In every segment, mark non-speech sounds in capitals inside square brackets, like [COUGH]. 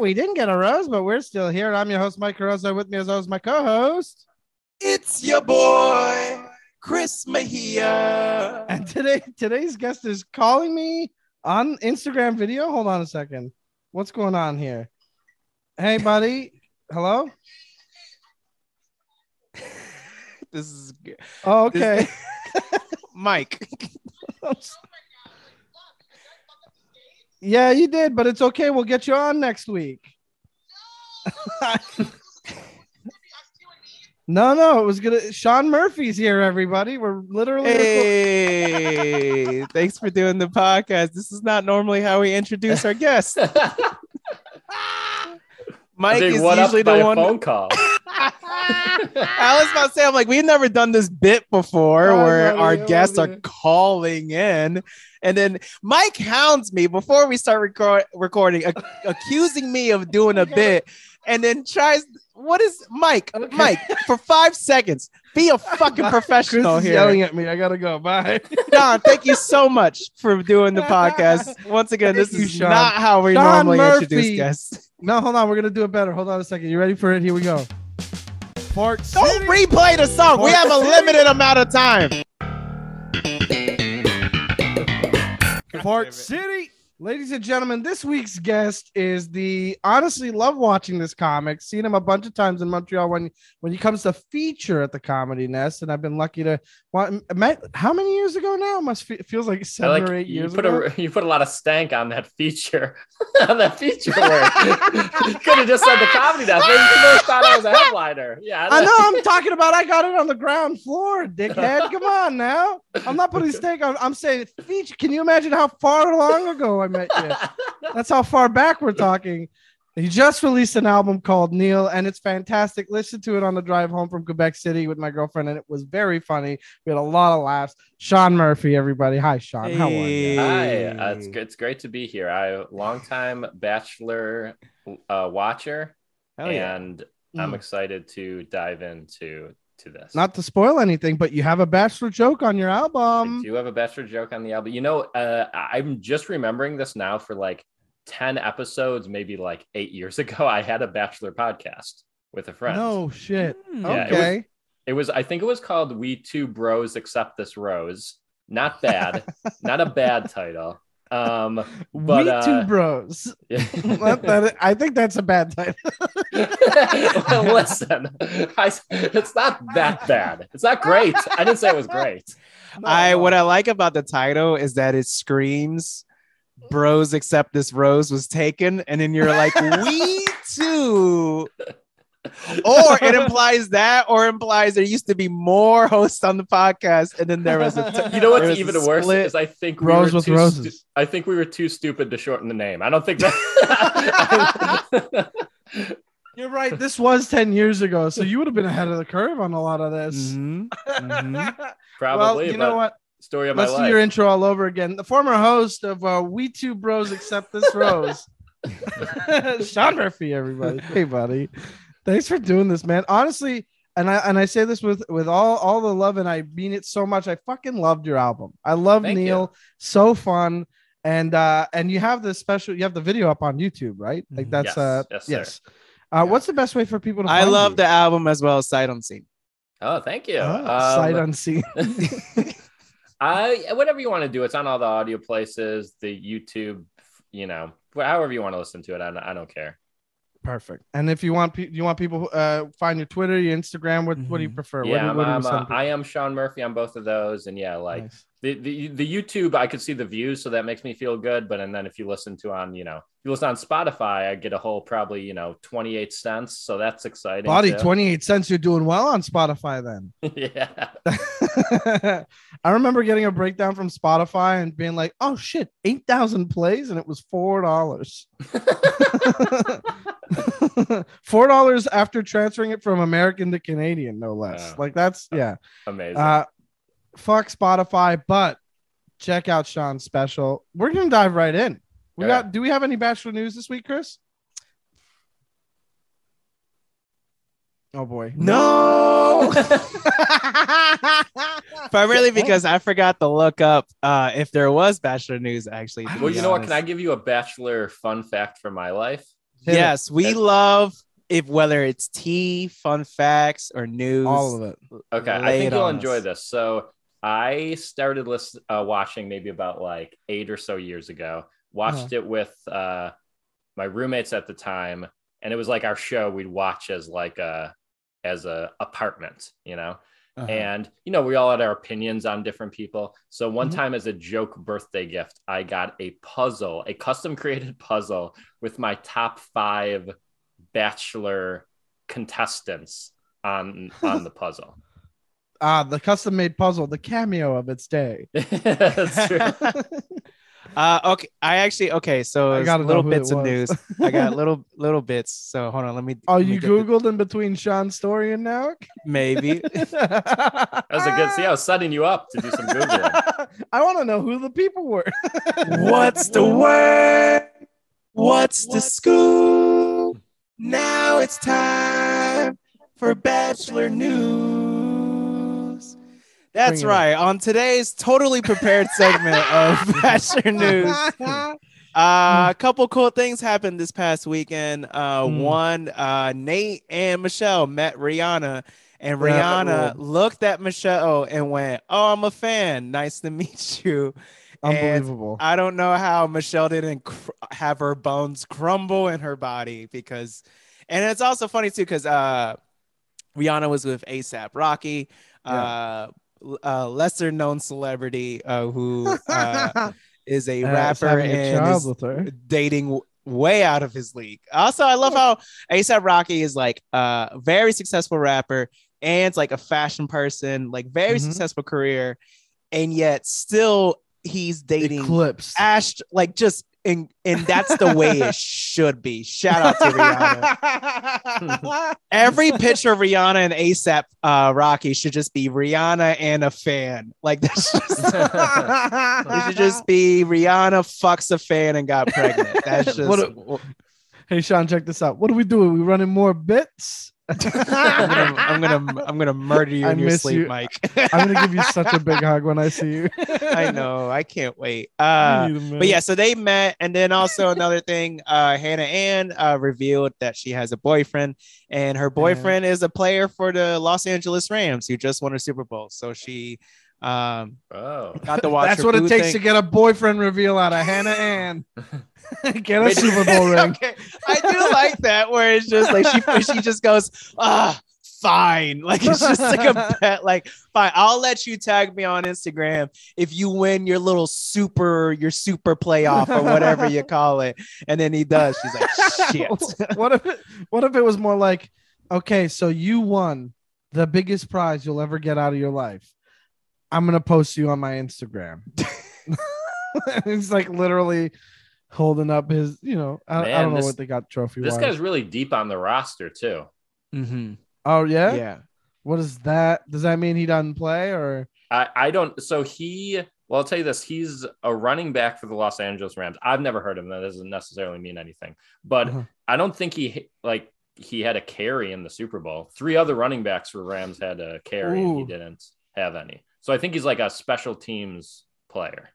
We didn't get a rose, but we're still here. I'm your host, Mike Caruso. With me as always, my co-host. It's your boy, Chris Mejia. And today, today's guest is calling me on Instagram video. Hold on a second. What's going on here? Hey, buddy. Hello. This is g- Oh, okay. [LAUGHS] Mike. [LAUGHS] yeah, you did, but it's okay. We'll get you on next week. [LAUGHS] no, no, it was gonna. Sean Murphy's here, everybody. We're literally. Hey, thanks for doing the podcast. This is not normally how we introduce our guests. [LAUGHS] Mike is usually the one. phone call. [LAUGHS] I was about to say, I'm like, we've never done this bit before Oh, where our guests are calling in. And then Mike hounds me before we start record- recording, ac- accusing me of doing a [LAUGHS] bit, and then tries. What is Mike? Okay. Mike, for five seconds, be a fucking [LAUGHS] professional here. yelling at me. I gotta go. Bye. [LAUGHS] Don, thank you so much for doing the podcast. Once again, this you, is Sean. not how we Sean normally Murphy. introduce guests. no, hold on. We're gonna do it better. Hold on a second. You ready for it? Here we go. Park Don't replay the song. We have a limited amount of time. Park City. Ladies and gentlemen, this week's guest is the honestly love watching this comic. Seen him a bunch of times in Montreal when when he comes to feature at the Comedy Nest, and I've been lucky to. Well, how many years ago now? Must fe- feels like seven like or eight you years put ago. a you put a lot of stank on that feature [LAUGHS] on that feature word. you [LAUGHS] could have just said the comedy death. Maybe people thought I was a headliner. Yeah, I know I'm talking about. I got it on the ground floor, dickhead. [LAUGHS] Come on now. I'm not putting stank on. I'm saying feature. Can you imagine how far long ago I met you? That's how far back we're talking. He just released an album called Neil, and it's fantastic. Listen to it on the drive home from Quebec City with my girlfriend, and it was very funny. We had a lot of laughs. Sean Murphy, everybody. Hi, Sean. How are you? Hi, uh, it's good. It's great to be here. I longtime Bachelor uh, watcher, Hell yeah. and I'm Mm. excited to dive into to this. Not to spoil anything, but you have a bachelor joke on your album. I album. do have a Bachelor joke on the album. You know, uh, I'm just remembering this now for like 10 episodes, maybe like eight years [LAUGHS] ago. I had a Bachelor podcast with a friend. No shit. Hmm. Yeah, it was- okay. It was, I think it was called We Two Bros Accept This Rose. Not bad, [LAUGHS] not a bad title. Um, [LAUGHS] but we uh, two bros. [LAUGHS] [LAUGHS] That- that- I think that's a bad title. well, listen, I, it's not that bad. It's not great. I didn't say it was great. I what I like about the title is that it screams bros except this rose was taken and then you're like we too [LAUGHS] or it implies that or implies there used to be more hosts on the podcast and then there was a t- You know there what's a even worse split. is I think we Rose were with too roses. stu- I think we were too stupid to shorten the name. I don't think that. [LAUGHS] You're right. This was 10 years ago, so you would have been ahead of the curve on a lot of this. Mhm, mhm. [LAUGHS] Probably, well, you know what? story of my Let's do life. your intro all over again. The former host of uh, We Two Bros Accept This Rose, Sean Murphy, everybody. Hey, buddy. Thanks for doing this, man. Honestly, and I and I say this with with all all the love, and I mean it so much. I fucking loved your album. I love Thank Neil. So fun. And uh and you have the special you have the video up on YouTube, right? Like Mhm. that's Yes. uh Yes, yes. Uh, What's the best way for people to I love you? the album as well as sight unseen oh, thank you. Sight Um, unseen. [LAUGHS] I whatever you want to do. It's on all the audio places, the YouTube. You know, however you want to listen to it. I don't, I don't care. Perfect. And if you want, pe- you want people uh find your Twitter, your Instagram. What what do you Mhm. prefer? Yeah, what, I'm, do- what you I'm, uh. I am Sean Murphy on both of those, and yeah, like Nice. The, the the YouTube, I could see the views, so that makes me feel good. But and then if you listen to on, you know, if you listen on Spotify, I get a whole probably you know twenty eight cents, so that's exciting. Body twenty eight cents. You're doing well on Spotify then. [LAUGHS] yeah, [LAUGHS] I remember getting a breakdown from Spotify and being like, "Oh shit, eight thousand plays," and it was four dollars. [LAUGHS] four dollars after transferring it from American to Canadian, no less. Like that's yeah. amazing. Uh, fuck Spotify, but check out Sean's special. We're gonna dive right in. We Yeah. got. Do we have any bachelor news this week, Chris? Oh boy. No. [LAUGHS] Primarily [LAUGHS] because I forgot to look up uh, if there was Bachelor news actually. well, be you know what? Can I give you a bachelor fun fact from my life? Yes, we And- love if whether it's tea, fun facts, or news. all of it. Okay, I think it you'll on enjoy us. this. So I started listen, uh, watching maybe about like eight or so years ago. Watched Uh-huh. it with uh, my roommates at the time, and it was like our show. We'd watch as like a as a apartment, you know. Uh-huh. And you know, we all had our opinions on different people. So one Mhm. time, as a joke birthday gift, I got a puzzle, a custom [LAUGHS] created puzzle with my top five bachelor contestants on on the puzzle. Ah, the custom made puzzle, the cameo of its day. [LAUGHS] That's true. [LAUGHS] Uh, okay, I actually okay. So I gotta little bits of news. [LAUGHS] I got little little bits. So hold on, let me. Oh, let me you get the- googled in between Sean's story and now? maybe. That was a good. See, I was setting you up to do some googling. I want to know who the people were. What's the word? What's the scoop? Now it's time for Bachelor News. That's right. On today's totally prepared segment of [LAUGHS] Fashion News, uh, a couple cool things happened this past weekend. Uh, Mm. One, uh, Nate and Michelle met Rihanna, and Rihanna looked at Michelle and went, "Oh, I'm a fan. Nice to meet [LAUGHS] you." And Unbelievable. I don't know how Michelle didn't cr- have her bones crumble in her body because, and it's also funny too because uh, Rihanna was with ASAP Rocky, uh, l- uh, lesser known celebrity uh, who uh, [LAUGHS] is a Uh, rapper having a and is with her. dating way out of his league. Also, I love how ASAP Rocky is like a very successful rapper and it's like a fashion person, like very Mhm. successful career, and yet still he's dating Eclipse. Ash, like just and and that's the way it should be. Shout out to Rihanna. [LAUGHS] Every picture of Rihanna and ASAP uh, Rocky should just be Rihanna and a fan. Like that's just [LAUGHS] it should just be Rihanna fucks a fan and got pregnant. That's just What a- Hey Sean, check this out. What are we doing? We running more bits? I'm gonna, I'm gonna I'm gonna murder you I in your sleep, you. Mike. [LAUGHS] I'm gonna give you such a big hug when I see you. [LAUGHS] I know. I can't wait. [LAUGHS] Uh, You need a minute. but yeah, so they met, and then also another thing, uh, Hannah Ann uh, revealed that she has a boyfriend, and her boyfriend is a player for the Los Angeles Rams who just won a Super Bowl. So she um, Oh, got to [LAUGHS] watch. That's what it takes thing. to get a boyfriend reveal out of Hannah Ann. [LAUGHS] get a Wait, Super Bowl [LAUGHS] ring. okay, I do like that where it's just like she she just goes ah. Fine, like it's just like a bet. Like, fine, I'll let you tag me on Instagram if you win your little super, your super playoff or whatever you call it. And then he does. She's like, shit. what if it what if it was more like, okay, so you won the biggest prize you'll ever get out of your life. I'm gonna post you on my Instagram. [LAUGHS] [LAUGHS] He's like literally holding up his, you know, I, I don't know this- what they got trophy this guy's really deep on the roster too. Mm-hmm. oh yeah? Yeah. What is that? Does that mean he doesn't play or I, I don't. So he. Well, I'll tell you this: he's a running back for the Los Angeles Rams. I've never heard of him. That doesn't necessarily mean anything, but Uh-huh. I don't think he like he had a carry in the Super Bowl. Three other running backs for Rams had a carry, and he didn't have any. So I think he's like a special teams player.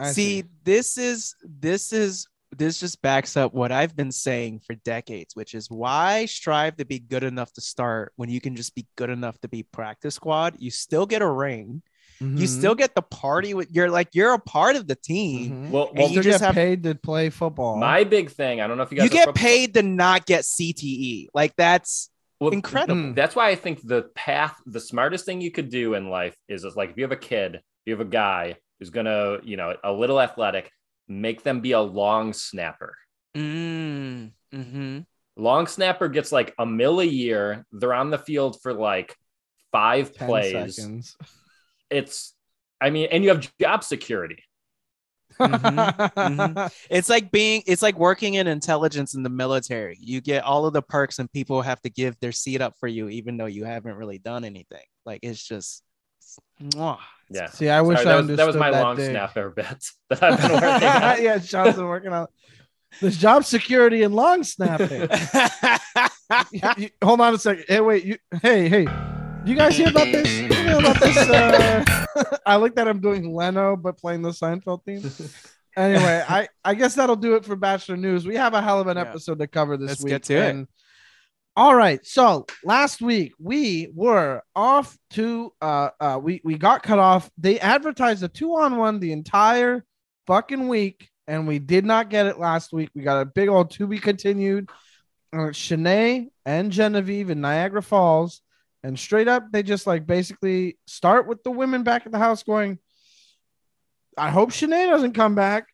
I see, this is this is this just backs up what I've been saying for decades, which is why strive to be good enough to start when you can just be good enough to be practice squad. You still get a ring. You Mhm. still get the party with you're like you're a part of the team. Mhm. Well, well you you just get have- paid to play football. my big thing. I don't know if you guys You get football- paid to not get CTE. Like that's Well, incredible. Mm. That's why I think the path, the smartest thing you could do in life is, is like if you have a kid, you have a guy who's gonna, you know, a little athletic, make them be a long snapper. Mm, hmm Long snapper gets like a mill a year. They're on the field for like five plays. seconds. [LAUGHS] It's, I mean, and you have job security. Mhm. [LAUGHS] It's like being it's like working in intelligence in the military. You get all of the perks and people have to give their seat up for you even though you haven't really done anything. Like it's just mwah. Yeah. See, I wish Sorry, I that, was, that was my that long dig. snapper bit [LAUGHS] that I've been working [LAUGHS] on. yeah, Sean's been working on. There's job security and long snapping. You- you- hold on a second. Hey, wait. You, hey, hey. You guys hear about this? About this? Uh, [LAUGHS] I like that I'm doing Leno, but playing the Seinfeld theme. [LAUGHS] Anyway, I, I guess that'll do it for Bachelor News. We have a hell of an Yeah. episode to cover this Let's week. get to it. All right. So last week we were off to uh uh we we got cut off. They advertised a two on one the entire fucking week, and we did not get it last week. We got a big old to be continued. Uh, Shanae and Genevieve in Niagara Falls, and straight up they just like basically start with the women back at the house going. I hope Shanae doesn't come back.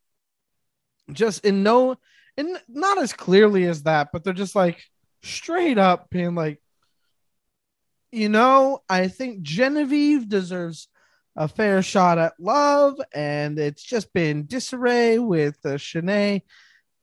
Just in no, and not as clearly as that, but they're just like straight up being like, you know, I think Genevieve deserves a fair shot at love, and it's just been disarray with uh, Shanae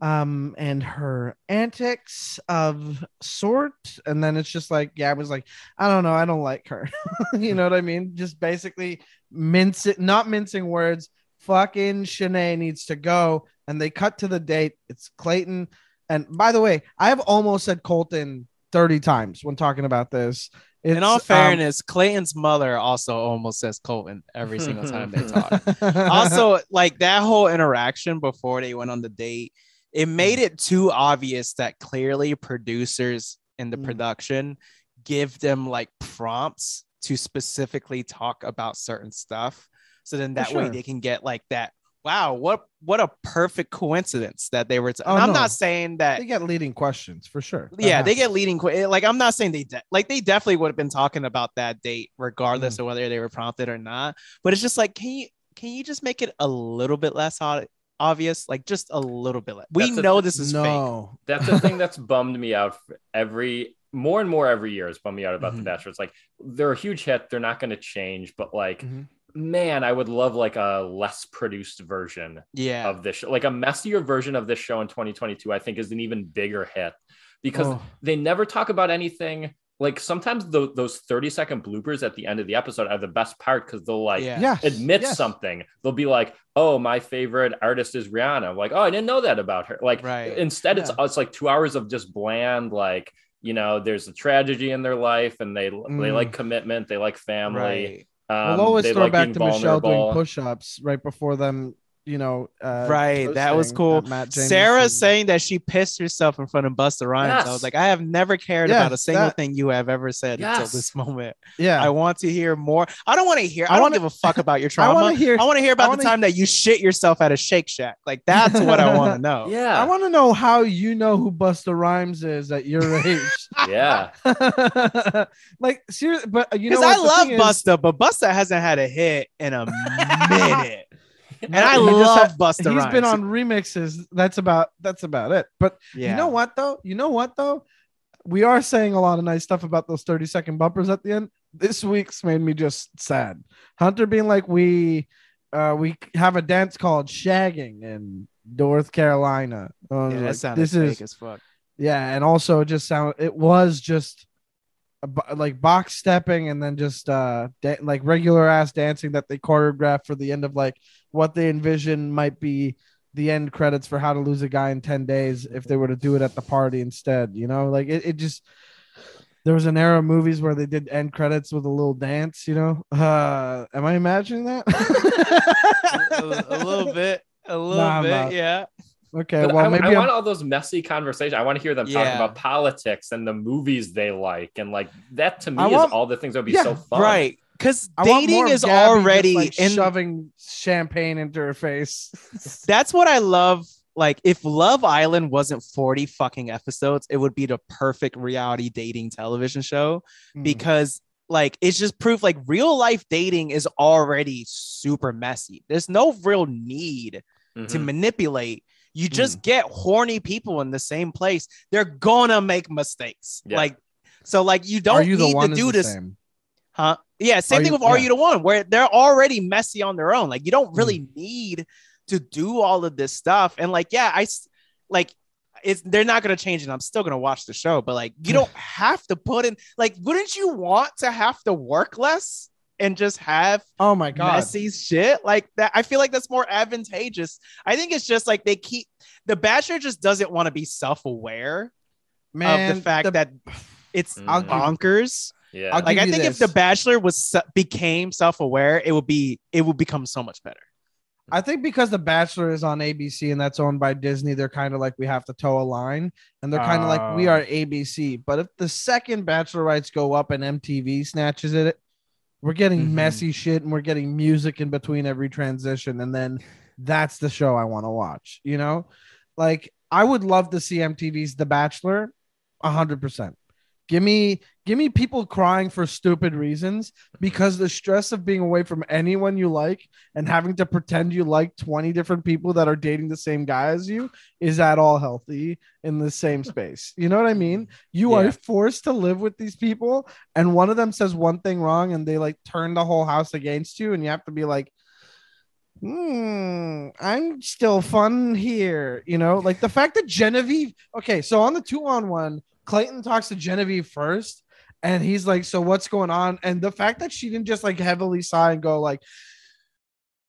um and her antics of sort. And then it's just like yeah i was like i don't know i don't like her. [LAUGHS] You know what i mean? Just basically mincing not mincing words. Fucking Shanae needs to go. And they cut to the date. It's clayton. And by the way i have almost said colton 30 times when talking about this. In It's, all um, fairness, Clayton's mother also almost says Colton every single time they talk. [LAUGHS] also, like that whole interaction before they went on the date, it made it too obvious that clearly producers in the Mm. production give them like prompts to specifically talk about certain stuff. So then that way they can get like that. Wow, what what a perfect coincidence that they were. T- Oh, I'm no. not saying that they get leading questions for sure That yeah, they get leading. que- Like I'm not saying they de- like they definitely would have been talking about that date regardless Mm. of whether they were prompted or not. But it's just like, can you can you just make it a little bit less obvious? Like just a little bit. Less. We That's know th- this is fake. no That's the thing that's bummed me out every more and more every year has bummed me out about Mhm. the Bachelor. It's like they're a huge hit. They're not going to change, but like, Mhm. man, I would love like a less produced version Yeah, of this show. Like a messier version of this show in 2022, I think is an even bigger hit because Oh. they never talk about anything. Like sometimes tho- those 30 second bloopers at the end of the episode are the best part because they'll like yeah, yes admit yes. something. They'll be like, "Oh, my favorite artist is Rihanna." I'm like, "Oh, I didn't know that about her." Like, Right. instead, it's Yeah. it's like two hours of just bland, like you know, there's a tragedy in their life, and they they Mm. like commitment, they like family. right, Um, we'll always throw like back being to Michelle doing vulnerable. push-ups right before them, you know. Uh, Right, that was cool. at Sarah and- saying that she pissed herself in front of Busta Rhymes. I was like, I have never cared Yes, about a single that- thing you have ever said until this moment. Yeah, I want to hear more. I don't want to hear. I, I don't wanna- give a fuck about your [LAUGHS] trauma. I want to hear. I want to hear about the wanna- time that you shit yourself at a Shake Shack. Like that's what I want to [LAUGHS] know. Yeah, I want to know how you know who Busta Rhymes is at your [LAUGHS] age. yeah. like seriously, but uh, you know Because what? I The love thing is- Busta, but Busta hasn't had a hit in a minute. [LAUGHS] and I He love Busta He's Rhymes. been on remixes. That's about that's about it. But yeah. you know what though? You know what though? We are saying a lot of nice stuff about those 30 second bumpers at the end. This week's made me just sad. Hunter being like, we uh we have a dance called shagging in North Carolina. Yeah, that like, sounded this fake is as fuck. yeah, and also it just sound it was just a like box stepping and then just uh da- like regular ass dancing that they choreographed for the end of like what they envision might be the end credits for how to lose a guy in 10 days if they were to do it at the party instead you know like it, it just there was an era of movies where they did end credits with a little dance you know uh am i imagining that a, a little [LAUGHS] bit. A little Nah, bit. not. Yeah. okay But well I, maybe I I'm- want all those messy conversations. I want to hear them talk Yeah. about politics and the movies they like, and like that to me I is want- all the things that would be Yeah, so fun. Right. Because I want more dating is Gabby just, already like, in shoving champagne into her face [LAUGHS] that's what I love. Like, if Love Island wasn't 40 fucking episodes, it would be the perfect reality dating television show Mm. because, like, it's just proof like real life dating is already super messy. There's no real need to Mhm. manipulate. You Hmm. just get horny people in the same place. They're gonna make mistakes. Yeah. Like, so, like, you don't are you the need one to do the this. same? Huh? Yeah, same Are thing you- with Are yeah. You the One, where they're already messy on their own. Like you don't really Mm. need to do all of this stuff. And like, yeah, I s- like it's they're not gonna change it. I'm still gonna watch the show, but like you don't have to put in like, wouldn't you want to have to work less and just have Oh my god. messy shit like that? I feel like that's more advantageous. I think it's just like they keep the Bachelor just doesn't want to be self-aware of the fact the- that it's I'll bonkers. Yeah. I'll Like I you think if. The Bachelor was became self aware, it would be it would become so much better. I think because The Bachelor is on ABC and that's owned by Disney, they're kind of like we have to toe a line, and they're kind of like we Oh. are ABC. But if the second Bachelor rights go up and MTV snatches it, we're getting Mhm. messy shit and we're getting music in between every transition, and then that's the show I want to watch. You know, like I would love to see MTV's The Bachelor, hundred percent. Give me, give me people crying for stupid reasons because the stress of being away from anyone you like and having to pretend you like 20 different people that are dating the same guy as you is at all healthy in the same [LAUGHS] space. You know what I mean? You Yeah. are forced to live with these people, and one of them says one thing wrong and they like turn the whole house against you, and you have to be like, Hmm, I'm still fun here, you know, like the fact that Genevieve. Okay, so on the two on one, Clayton talks to Genevieve first, and he's like, "So what's going on?" And the fact that she didn't just like heavily sigh and go like,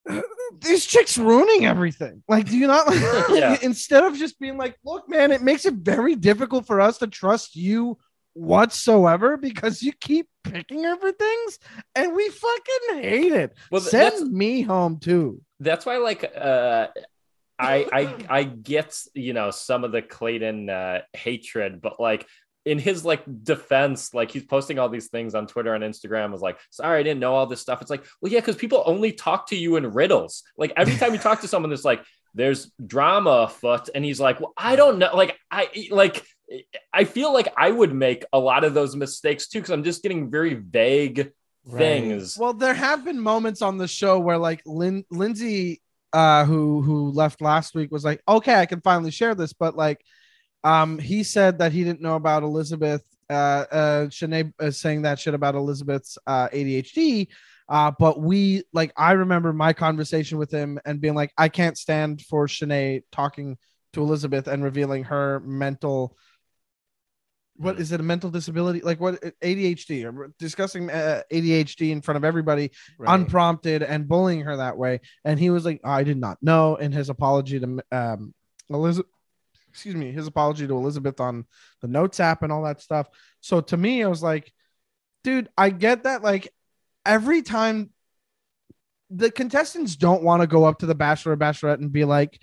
[SIGHS] "This chick's ruining everything." Like, do you not? [LAUGHS] [LAUGHS] Yeah. Instead of just being like, "Look, man, it makes it very difficult for us to trust you." whatsoever because you keep picking her for things and we fucking hate it. Well, Send me home too. that's why like uh I I I get you know some of the Clayton uh hatred, but like in his like defense, like he's posting all these things on Twitter and Instagram was like, sorry, I didn't know all this stuff. It's like, well, yeah, because people only talk to you in riddles. Like every time you talk to someone that's like, there's drama afoot, and he's like, well, I don't know. Like I like I feel like I would make a lot of those mistakes too, because I'm just getting very vague things. Well, there have been moments on the show where like Lin- Lindsay uh who who left last week was like, "Okay, I can finally share this," but like um he said that he didn't know about Elizabeth uh uh Shanae uh, saying that shit about Elizabeth's uh ADHD uh but we like I remember my conversation with him and being like I can't stand for Shanae talking to Elizabeth and revealing her mental what is it a mental disability? Like what ADHD or discussing uh, ADHD in front of everybody unprompted and bullying her that way. And he was like I did not know in his apology to um Elizabeth excuse me his apology to Elizabeth on the notes app and all that stuff so to me I was like dude I get that like every time the contestants don't want to go up to the bachelor or bachelorette and be like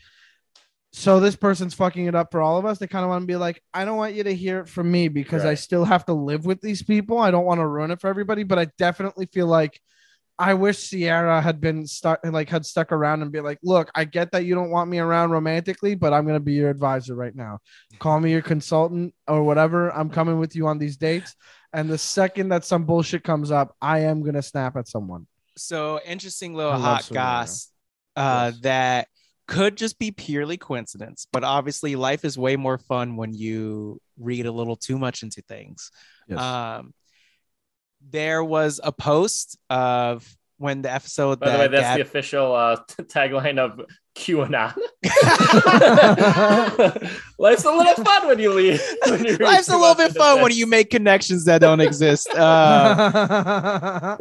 so this person's fucking it up for all of us. They kind of want to be like, I don't want you to hear it from me because I still have to live with these people. I don't want to ruin it for everybody, but I definitely feel like I wish Sierra had been stuck, like had stuck around and be like, look, I get that you don't want me around romantically, but I'm gonna be your advisor right now. Call me your consultant or whatever. I'm coming with you on these dates. And the second that some bullshit comes up, I am gonna snap at someone. So interesting little I hot Serena. goss uh, Yes. that could just be purely coincidence, but obviously life is way more fun when you read a little too much into things. Um, there was a post of when the episode By the that way, that's Gab- the official uh, [LAUGHS] tagline of QAnon. [LAUGHS] [LAUGHS] Life's a little fun when you leave. when you Life's a little bit fun when you make connections that don't exist. Uh,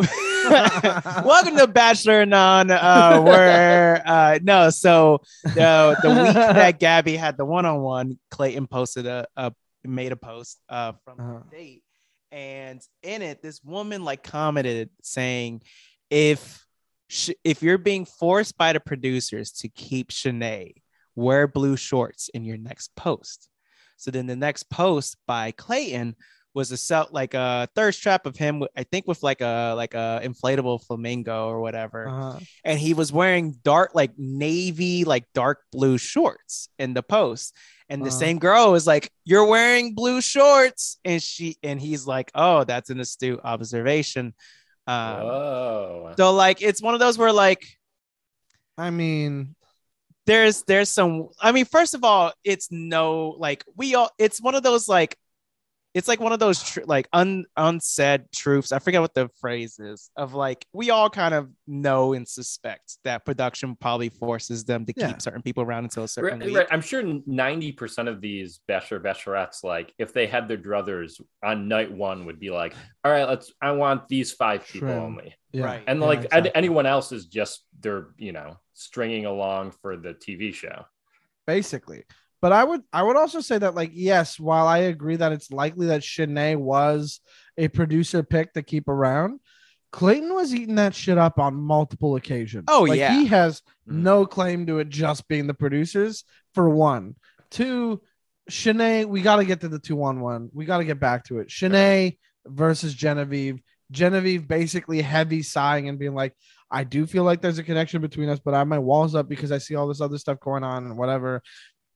welcome to Bachelor Non, uh, where uh, no, so the the week that Gabby had the one on one, Clayton posted a, a made a post uh, from Uh-huh. the date, and in it, this woman like commented saying, if sh- if you're being forced by the producers to keep Shanae, wear blue shorts in your next post. So then the next post by Clayton was a self like a thirst trap of him, I think with like a like a inflatable flamingo or whatever, Uh-huh. and he was wearing dark like navy like dark blue shorts in the post. And the Uh-huh. same girl was like, "You're wearing blue shorts," and she and he's like, "Oh, that's an astute observation." Um, Whoa. so like, it's one of those where like I mean, there's there's some i mean first of all it's no like we all it's one of those like it's like one of those tr- like un, unsaid truths i forget what the phrase is of like we all kind of know and suspect that production probably forces them to Yeah. keep certain people around until a certain Right, week. right. I'm sure 90% of these bachelor bachelorettes, like if they had their druthers on night one, would be like, all right, let's, I want these five people Trim. only. yeah. Right. And Yeah, like an- exactly. anyone else is just, they're, you know, stringing along for the TV show. basically. But I would I would also say that like yes, while I agree that it's likely that Shanae was a producer pick to keep around, Clayton was eating that shit up on multiple occasions. Oh, Like, yeah. he has Mhm. no claim to it just being the producers. For one, two, Shanae. We got to get to the two one one. We got to get back to it. Shanae versus Genevieve. Genevieve basically heavy sighing and being like, I do feel like there's a connection between us, but I have my walls up because I see all this other stuff going on and whatever.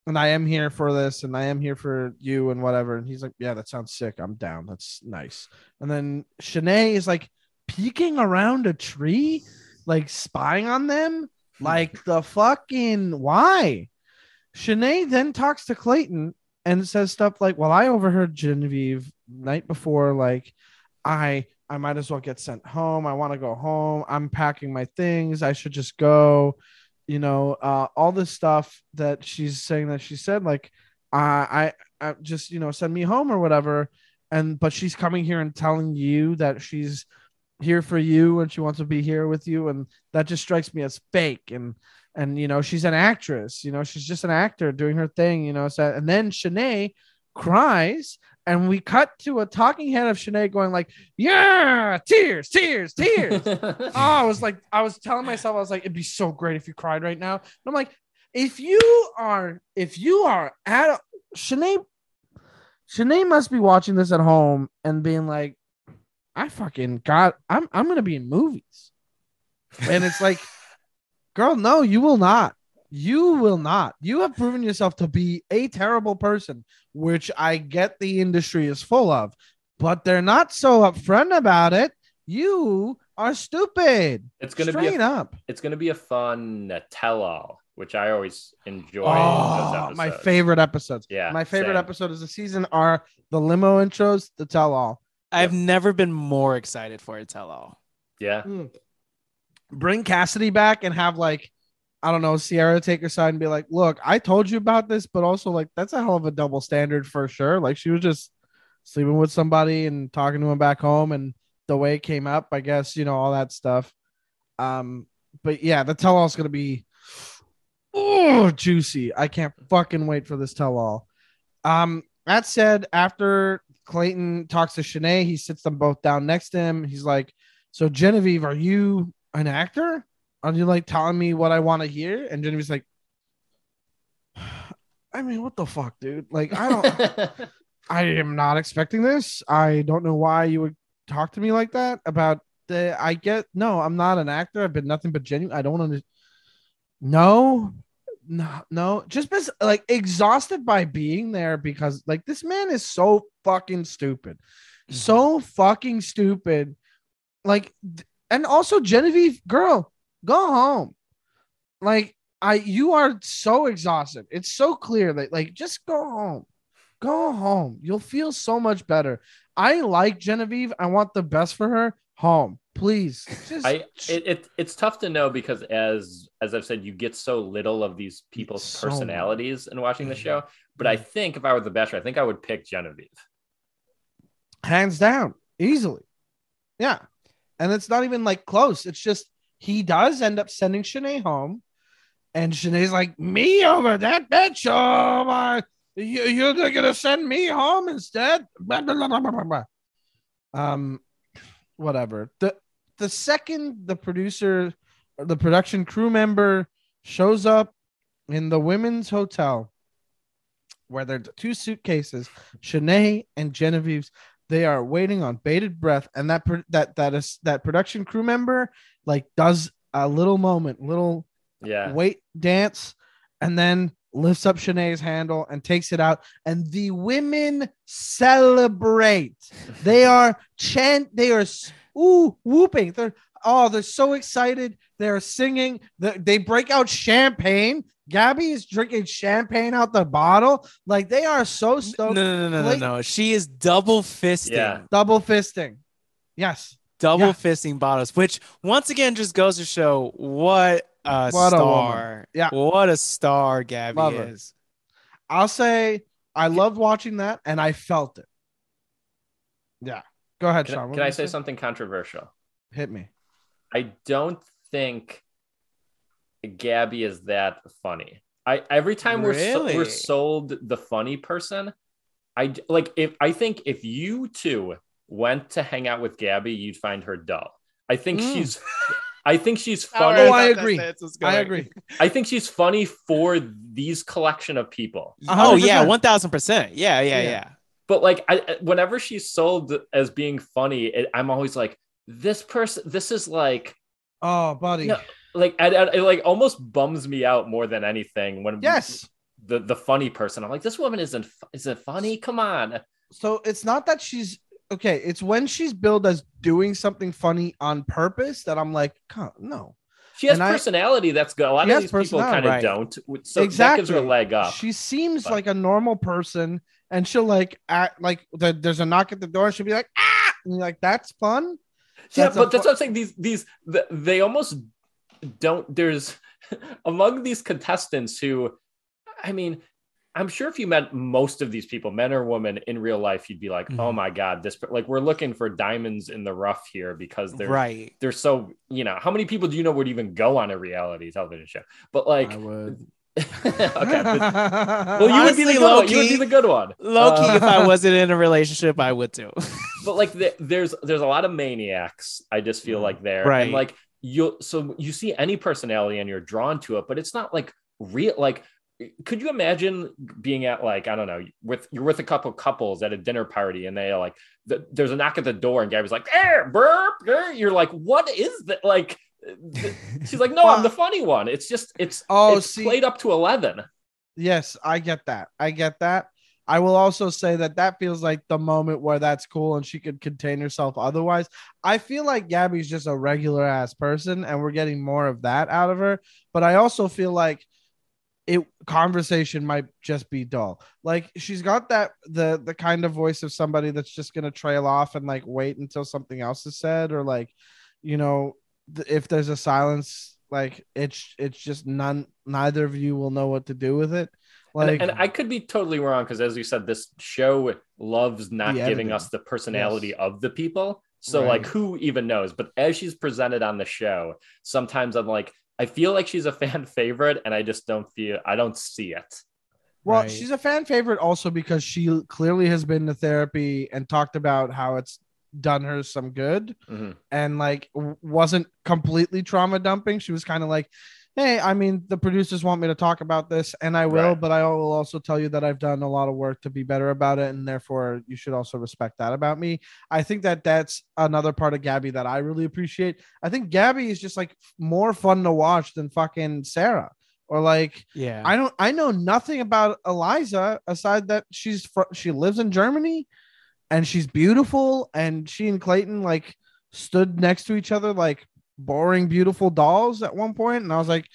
And I am here for this and I am here for you and whatever. And he's like, Yeah, that sounds sick. I'm down. That's nice. And then Shanae is like peeking around a tree, like spying on them. Hmm. Like the fucking why? Shanae then talks to Clayton and says stuff like, Well, I overheard Genevieve night before, like, I I might as well get sent home. I want to go home. I'm packing my things. I should just go. You know, uh, all this stuff that she's saying that she said, like, I, I, just, you know, send me home or whatever. And but she's coming here and telling you that she's here for you and she wants to be here with you, and that just strikes me as fake. And and you know, she's an actress. You know, she's just an actor doing her thing. You know, so and then Shanae cries and we cut to a talking head of Shanae going like, "Yeah, tears, tears, tears." [LAUGHS] oh, I was like, I was telling myself, I was like, it'd be so great if you cried right now. And I'm like, if you are, if you are at a, Shanae, Shanae must be watching this at home and being like, I fucking got, I'm, I'm gonna be in movies, and it's like, girl, no, you will not. You will not. You have proven yourself to be a terrible person, which I get the industry is full of, but they're not so upfront about it. You are stupid. It's gonna Straight be a, up. it's gonna be a fun uh, tell-all, which I always enjoy. Oh, those my favorite episodes. Yeah, my favorite same. episode of the season are the limo intros, the tell all. I've never been more excited for a tell all. Yeah, Bring Cassidy back and have like, I don't know, Sierra take her side and be like, look, I told you about this, but also like that's a hell of a double standard for sure. Like she was just sleeping with somebody and talking to him back home and the way it came up, I guess, you know, all that stuff. Um, but yeah, the tell all is gonna be oh juicy. I can't fucking wait for this tell all. Um, that said, after Clayton talks to Shanae, he sits them both down next to him. He's like, So Genevieve, are you an actor? Are you like telling me what I want to hear? And Genevieve's like, [SIGHS] I mean, what the fuck, dude? Like, I don't [LAUGHS] I am not expecting this. I don't know why you would talk to me like that about the. I get no. I'm not an actor. I've been nothing but genuine. I don't understand. No, no, no. Just bes- like exhausted by being there because like this man is so fucking stupid, mm-hmm. so fucking stupid. Like, and also Genevieve, girl, go home. Like, I you are so exhausted. It's so clear that like just go home go home. You'll feel so much better. I like Genevieve. I want the best for her. Home, please. Just I it, it it's tough to know because as as I've said, you get so little of these people's So Mm-hmm. personalities in watching the show. But I think if I were the best, I think I would pick Genevieve. hands down, easily. Yeah, and it's not even like close. It's just he does end up sending Shanae home, and Shanae's like, "Me over that bitch? Oh my." You, you're gonna send me home instead? Blah, blah, blah. Um, whatever. The the second the producer, the production crew member shows up in the women's hotel, where there are two suitcases, Shanae and Genevieve's, they are waiting on bated breath, and that that that is that production crew member like does a little moment, little Yeah. wait dance, and then lifts up Shanae's handle and takes it out. And the women celebrate. They [LAUGHS] are chant, they are ooh whooping. They're oh, they're so excited. They're singing. They, they break out champagne. Gabby is drinking champagne out the bottle. Like they are so No, stoked. no, no, no, no, Wait. no. She is double fisting. Yeah. Double fisting. Yes. double Yeah. fisting bottles, which once again just goes to show what a What a star. Yeah. What a star Gabby Love is. I'll say I loved watching that and I felt it. Yeah. Go ahead, Can, Sean. What can I you say something controversial? Hit me. I don't think Gabby is that funny. I every time we're so, we're sold the funny person, I d- like if I think if you two went to hang out with Gabby, you'd find her dull. I think Mm. she's I think she's [LAUGHS] Oh, funny. I agree. I agree. I think she's funny for these collection of people. Oh yeah, 100%. one thousand percent. Yeah, yeah, Yeah. yeah. But like I I- whenever she's sold as being funny, it, I'm always like this person this is like Oh, buddy. No. like I, I- it like almost bums me out more than anything when Yes. the the funny person. I'm like, this woman isn't is it funny? Come on. So it's not that she's okay. It's when she's billed as doing something funny on purpose that I'm like, "Huh, no. She has And I- personality that's good. A lot of these people kind of Right. don't. So that exactly. gives her a leg up. She seems But- like a normal person, and she'll like act like the, there's a knock at the door, she'll be like, ah, and you're like, that's fun. Yeah, That's but that's what I'm saying. These these they almost don't. There's [LAUGHS] among these contestants who, I mean, I'm sure if you met most of these people, men or women, in real life, you'd be like, oh Mhm. my god, this like we're looking for diamonds in the rough here because they're Right. they're so you know how many people do you know would even go on a reality television show? But like, I would. [LAUGHS] okay, [LAUGHS] well, you would be the Honestly, good one. You would be the good one. Low key, Uh, if I [LAUGHS] wasn't in a relationship, I would too. but like the, there's there's a lot of maniacs i just feel like there Right. and like you so you see any personality and you're drawn to it but it's not like real like could you imagine being at like i don't know with you're with a couple couples at a dinner party and they are like th- there's a knock at the door and gabby's like eh, burp eh," you're like what is that like [LAUGHS] she's like no i'm the funny one it's just it's Oh, it's see- played up to 11 Yes, I get that. I get that. I will also say that that feels like the moment where that's cool and she could contain herself otherwise. I feel like Gabby's just a regular ass person and we're getting more of that out of her. But I also feel like it conversation might just be dull. Like she's got that the the kind of voice of somebody that's just gonna trail off and like wait until something else is said or like you know if there's a silence like it's it's just none neither of you will know what to do with it like and, and I could be totally wrong because, as you said, this show loves not giving editing. us the personality Yes. of the people. So, Right. like, who even knows? But as she's presented on the show, sometimes I'm like, I feel like she's a fan [LAUGHS] favorite, and I just don't feel, I don't see it. well Right. she's a fan favorite also because she clearly has been to therapy and talked about how it's done her some good Mhm. and like wasn't completely trauma dumping she was kind of like hey i mean the producers want me to talk about this and i will Right. but i will also tell you that i've done a lot of work to be better about it and therefore you should also respect that about me i think that that's another part of gabby that i really appreciate i think gabby is just like more fun to watch than fucking sarah or like Yeah. I don't. I know nothing about Eliza aside that she's fr- she lives in Germany, and she's beautiful. And she and Clayton like stood next to each other like boring, beautiful dolls at one point, and I was like,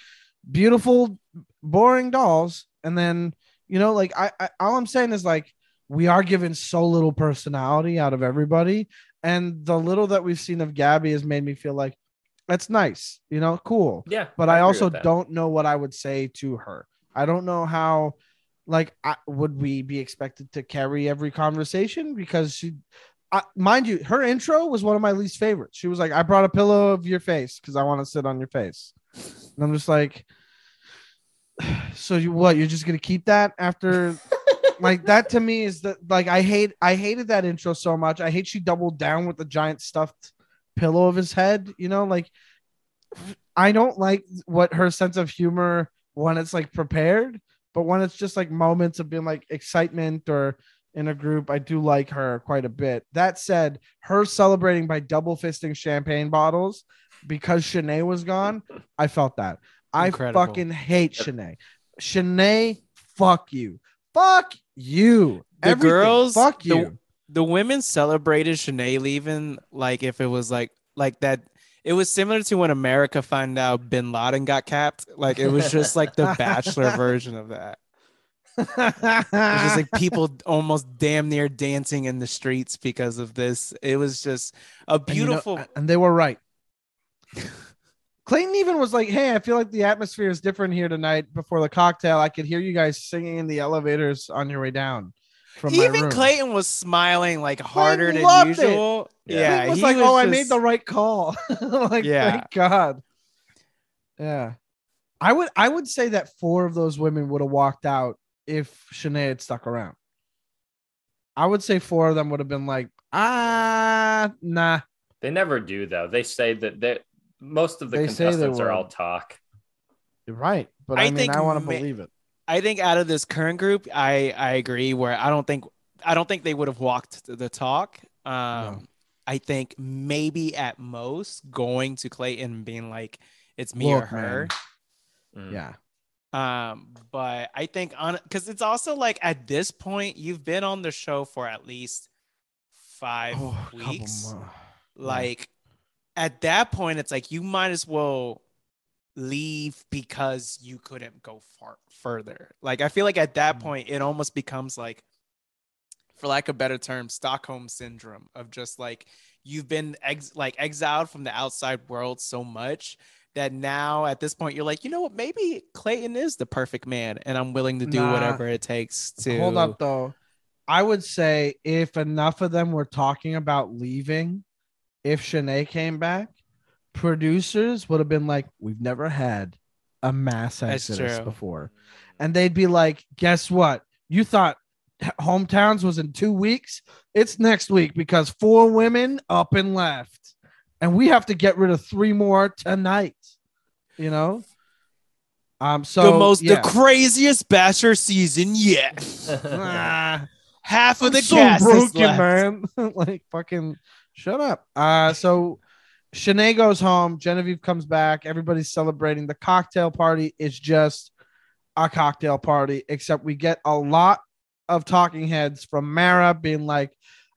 beautiful, boring dolls. And then you know, like I, I all I'm saying is like we are given so little personality out of everybody, and the little that we've seen of Gabby has made me feel like that's nice. You know, cool Yeah. but I, agree also don't know what I would say to her. I don't know how, like, I, would we be expected to carry every conversation because she, I, mind you, her intro was one of my least favorites. She was like, "I brought a pillow of your face because I want to sit on your face," and I'm just like, [SIGHS] "So you what? You're just gonna keep that after?" [LAUGHS] like that to me is that like I hate I hated that intro so much. I hate she doubled down with the giant stuffed pillow of his head. You know, like I don't like what her sense of humor when it's like prepared, but when it's just like moments of being like excitement or in a group, I do like her quite a bit. That said, her celebrating by double fisting champagne bottles because Shanae was gone, [LAUGHS] I felt that. I fucking hate Shanae. Shanae, fuck you. Fuck you. The Everything. girls- fuck the- you. the women celebrated Shanae leaving like if it was like like that. It was similar to when America found out Bin Laden got capped. Like it was just like the Bachelor [LAUGHS] version of that. It was just like people almost damn near dancing in the streets because of this. It was just a And you know- beautiful. and they were right. [LAUGHS] Clayton even was like, "Hey, I feel like the atmosphere is different here tonight. Before the cocktail, I could hear you guys singing in the elevators on your way down from my Even room." Clayton was smiling like harder than loved it. usual. Yeah. Yeah, Clayton was he like, "Oh, I made the right call." [LAUGHS] like, Yeah. thank God. Yeah, I would I would say that four of those women would have walked out if Shanae had stuck around. I would say four of them would have been like, ah, nah. They never do though. They say that they most of the They contestants are all talk. You're right, but I, I mean, think I want to ma- believe it. I think out of this current group, I I agree. Where I don't think I don't think they would have walked the talk. Um, No. I think maybe at most going to Clayton and being like, "It's me or her." Mm. Yeah, Um, but I think on because it's also like at this point you've been on the show for at least five Oh, a weeks. more. Like at that point, it's like you might as well leave because you couldn't go far further. Like I feel like at that Mhm. point it almost becomes like for lack of better term, Stockholm syndrome of just like you've been ex- like exiled from the outside world so much that now at this point you're like, you know what, maybe Clayton is the perfect man and I'm willing to do Nah. whatever it takes to Hold up though. I would say if enough of them were talking about leaving, if Shanae came back, producers would have been like, We've never had a mass That's exodus true. before. And they'd be like, Guess what? You thought hometowns was in two weeks? It's next week because four women up and left. And we have to get rid of three more tonight. You know? Um, so the most yeah. the craziest bachelor season yet. [LAUGHS] [LAUGHS] Ah. Half of I'm the so cast broken, man. [LAUGHS] like fucking shut up. Uh so Shanae goes home, Genevieve comes back, everybody's celebrating. The cocktail party is just a cocktail party, except we get a lot of talking heads from Mara being like,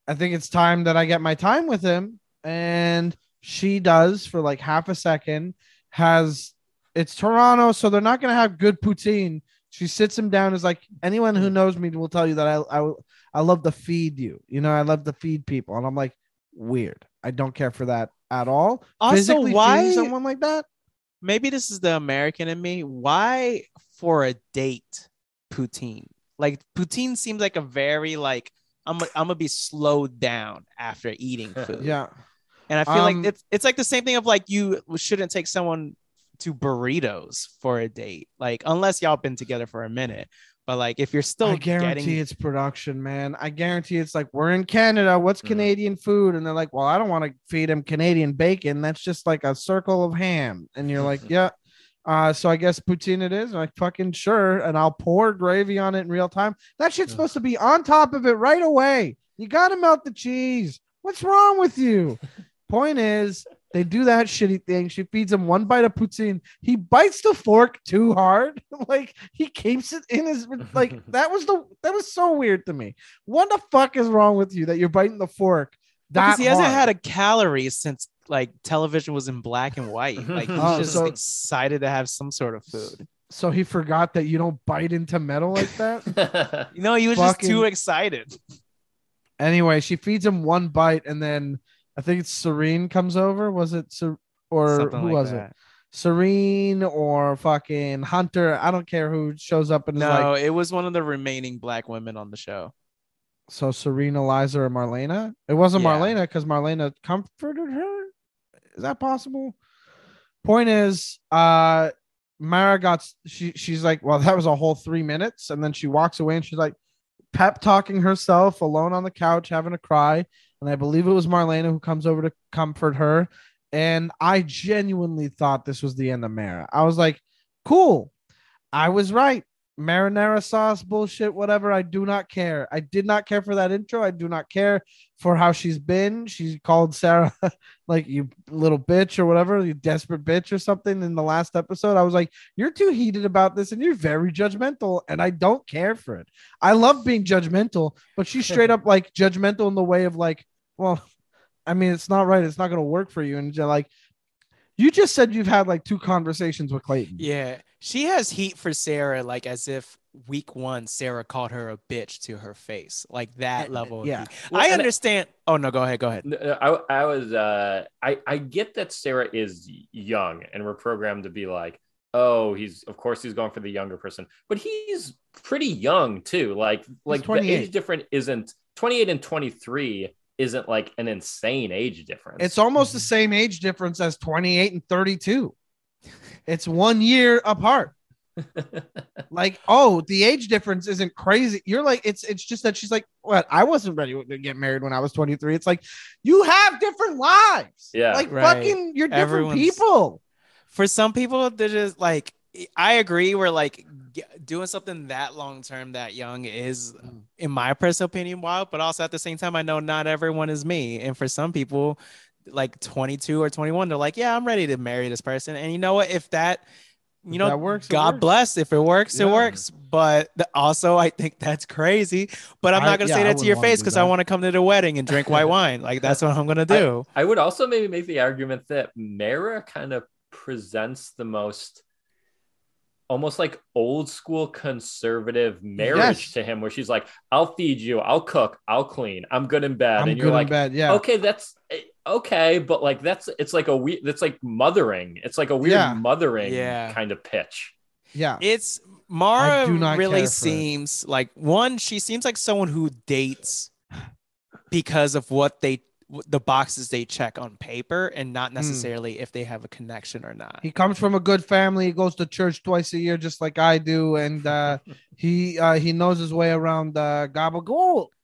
I think it's time that I get my time with him. And she does for like half a second, has it's Toronto, so they're not gonna have good poutine. She sits him down, is like, anyone who knows me will tell you that I I I love to feed you. You know, I love to feed people. And I'm like, weird. I don't care for that at all. Also, Physically why- someone like that? Maybe this is the American in me. Why for a date poutine? Like poutine seems like a very like I'm I'm gonna be slowed down after eating [LAUGHS] food. Yeah. And I feel Um, like it's it's like the same thing of like you shouldn't take someone to burritos for a date, like unless y'all been together for a minute. But like if you're still I guarantee getting it's production, man. I guarantee it's like we're in Canada. What's Mhm. Canadian food? And they're like, well, I don't want to feed him Canadian bacon. That's just like a circle of ham. And you're like, [LAUGHS] yeah. Uh, so I guess poutine it is. Like fucking sure, and I'll pour gravy on it in real time. That shit's supposed to be on top of it right away. You gotta melt the cheese. What's wrong with you? [LAUGHS] Point is, they do that shitty thing. She feeds him one bite of poutine. He bites the fork too hard. [LAUGHS] like he keeps it in his like [LAUGHS] that was the that was so weird to me. What the fuck is wrong with you that you're biting the fork? because That he hasn't had a calorie since like television was in black and white. Like he's [LAUGHS] Oh, just so- excited to have some sort of food. so he forgot that you don't bite into metal like that. You know, he was Fucking- just too excited. anyway, she feeds him one bite, and then I think it's Serene comes over. Was it Ser- or Something who like was it? Serene or fucking Hunter? I don't care who shows up and is No, like it was one of the remaining black women on the show. so Serene, Eliza, or Marlena. It wasn't Yeah. Marlena because Marlena comforted her. Is that possible? Point is, uh, Mara got she she's like, well, that was a whole three minutes, and then she walks away and she's like, pep talking herself alone on the couch, having a cry. And I believe it was Marlena who comes over to comfort her. And I genuinely thought this was the end of Mara. I was like, cool. I was right. Marinara sauce bullshit, whatever. I do not care. I did not care for that intro. I do not care for how she's been. She called Sarah [LAUGHS] like you little bitch or whatever, you desperate bitch or something in the last episode. I was like, you're too heated about this and you're very judgmental, and I don't care for it. I love being judgmental, but she's [LAUGHS] straight up like judgmental in the way of like, well, [LAUGHS] I mean, it's not right. It's not going to work for you. And you're like, you just said you've had like two conversations with Clayton. Yeah, she has heat for Sarah, like as if week one Sarah called her a bitch to her face, like that level. Of yeah. heat. Well, I and- understand. Oh no, go ahead, go ahead. I, I was uh I, I get that Sarah is young and we're programmed to be like, oh, he's of course he's going for the younger person, but he's pretty young too. Like like the age difference isn't 28 and 23 isn't like an insane age difference. It's almost the mm-hmm. same age difference as 28 and 32. It's one year apart. [LAUGHS] like, oh, the age difference isn't crazy. You're like, it's it's just that she's like, what? I wasn't ready to get married when I was 23. It's like you have different lives. Yeah. Like Right. fucking you're different Everyone's- people. For some people, they're just like, I agree. We're like doing something that long term, that young is, mm. in my personal opinion, wild. But also at the same time, I know not everyone is me. And for some people, like 22 or 21, they're like, yeah, I'm ready to marry this person. And you know what? If that, you If know, that works, God works. bless. If it works, it works. But the- also, I think that's crazy. But I'm not gonna yeah, say I that to your face because. I want to come to the wedding and drink white [LAUGHS] wine. Like that's what I'm gonna do. I would also maybe make the argument that Mara kind of presents the most almost like old school conservative marriage Yes. to him where she's like i'll feed you i'll cook i'll clean i'm good in bed I'm and you're like in bed. Yeah. okay that's eh, okay but like that's it's like a weird that's like mothering it's like a weird Yeah. mothering Yeah. kind of pitch Yeah. It's Mara do not care really for it. seems like one, she seems like someone who dates because of what they the boxes they check on paper and not necessarily if they have a connection or not. He comes from a good family. He goes to church twice a year, just like I do, and uh, [LAUGHS] he uh, he knows his way around uh, gabagool. [LAUGHS]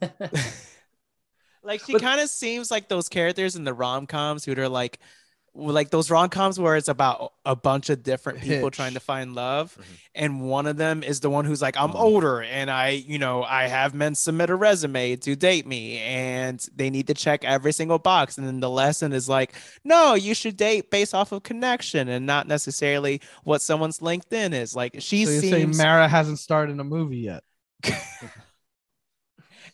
[LAUGHS] Like she kind of seems like those characters in the rom coms who are like like those rom coms where it's about a bunch of different people Hitch. trying to find love, Mhm. and one of them is the one who's like, I'm Oh. older and I, you know, I have men submit a resume to date me, and they need to check every single box. And then the lesson is like, no, you should date based off of connection and not necessarily what someone's LinkedIn is. Like she So saying Mara hasn't starred in a movie yet? [LAUGHS]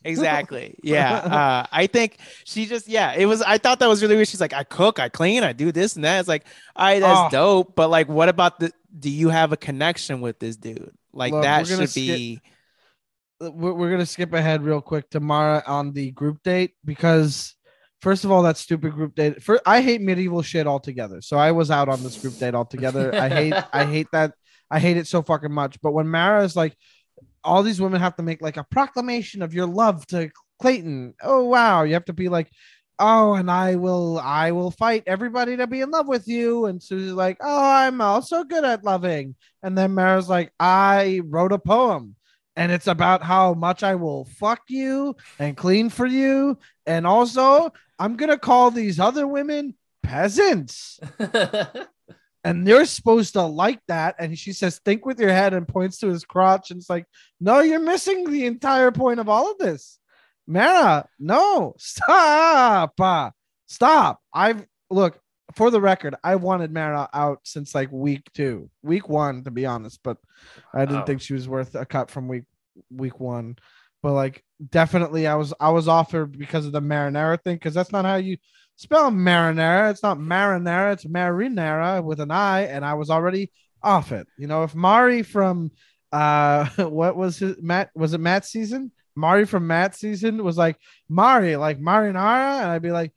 exactly yeah uh i think she just yeah it was i thought that was really weird she's like i cook i clean i do this and that it's like all right that's Oh. dope but like what about the do you have a connection with this dude like Look, that should be we're, we're gonna skip ahead real quick to Mara on the group date because first of all, that stupid group date. For I hate medieval shit altogether. So I was out on this group date altogether. I hate I [LAUGHS] hate that. I hate it so fucking much. But when Mara is like, all these women have to make like a proclamation of your love to Clayton. Oh wow, you have to be like. Oh, and I will, I will fight everybody to be in love with you. And Susie's like, oh, I'm also good at loving. And then Mara's like, I wrote a poem and it's about how much I will fuck you and clean for you. And also, I'm gonna call these other women peasants, [LAUGHS] and they're supposed to like that. And she says, "Think with your head," and points to his crotch, and it's like, "No, you're missing the entire point of all of this, Mara. No, stop, uh, stop. I've look." For the record, I wanted Mara out since like week two, week one, to be honest, but I didn't Oh. think she was worth a cut from week week one. But like definitely I was I was off her because of the marinara thing, because that's not how you spell marinara. It's not marinara, it's marinara with an I, and I was already off it. You know, if Mari from uh [LAUGHS] what was his Matt was it Matt season? Mari from Matt season was like Mari, like marinara, and I'd be like,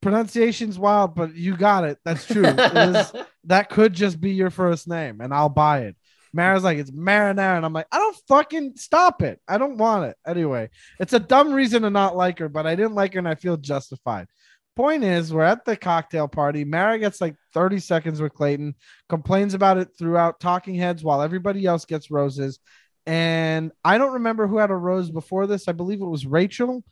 pronunciation's wild, but you got it. That's true. Is [LAUGHS] that could just be your first name, and I'll buy it. Mara's like, it's marinara. And I'm like, I don't fucking stop it. I don't want it. Anyway, it's a dumb reason to not like her, but I didn't like her and I feel justified. Point is, we're at the cocktail party. Mara gets like 30 seconds with Clayton, complains about it throughout talking heads while everybody else gets roses. And I don't remember who had a rose before this. I believe it was Rachel.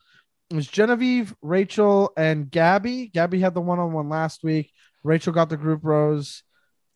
It was Genevieve, Rachel, and Gabby. Gabby had the one on one last week. Rachel got the group rose.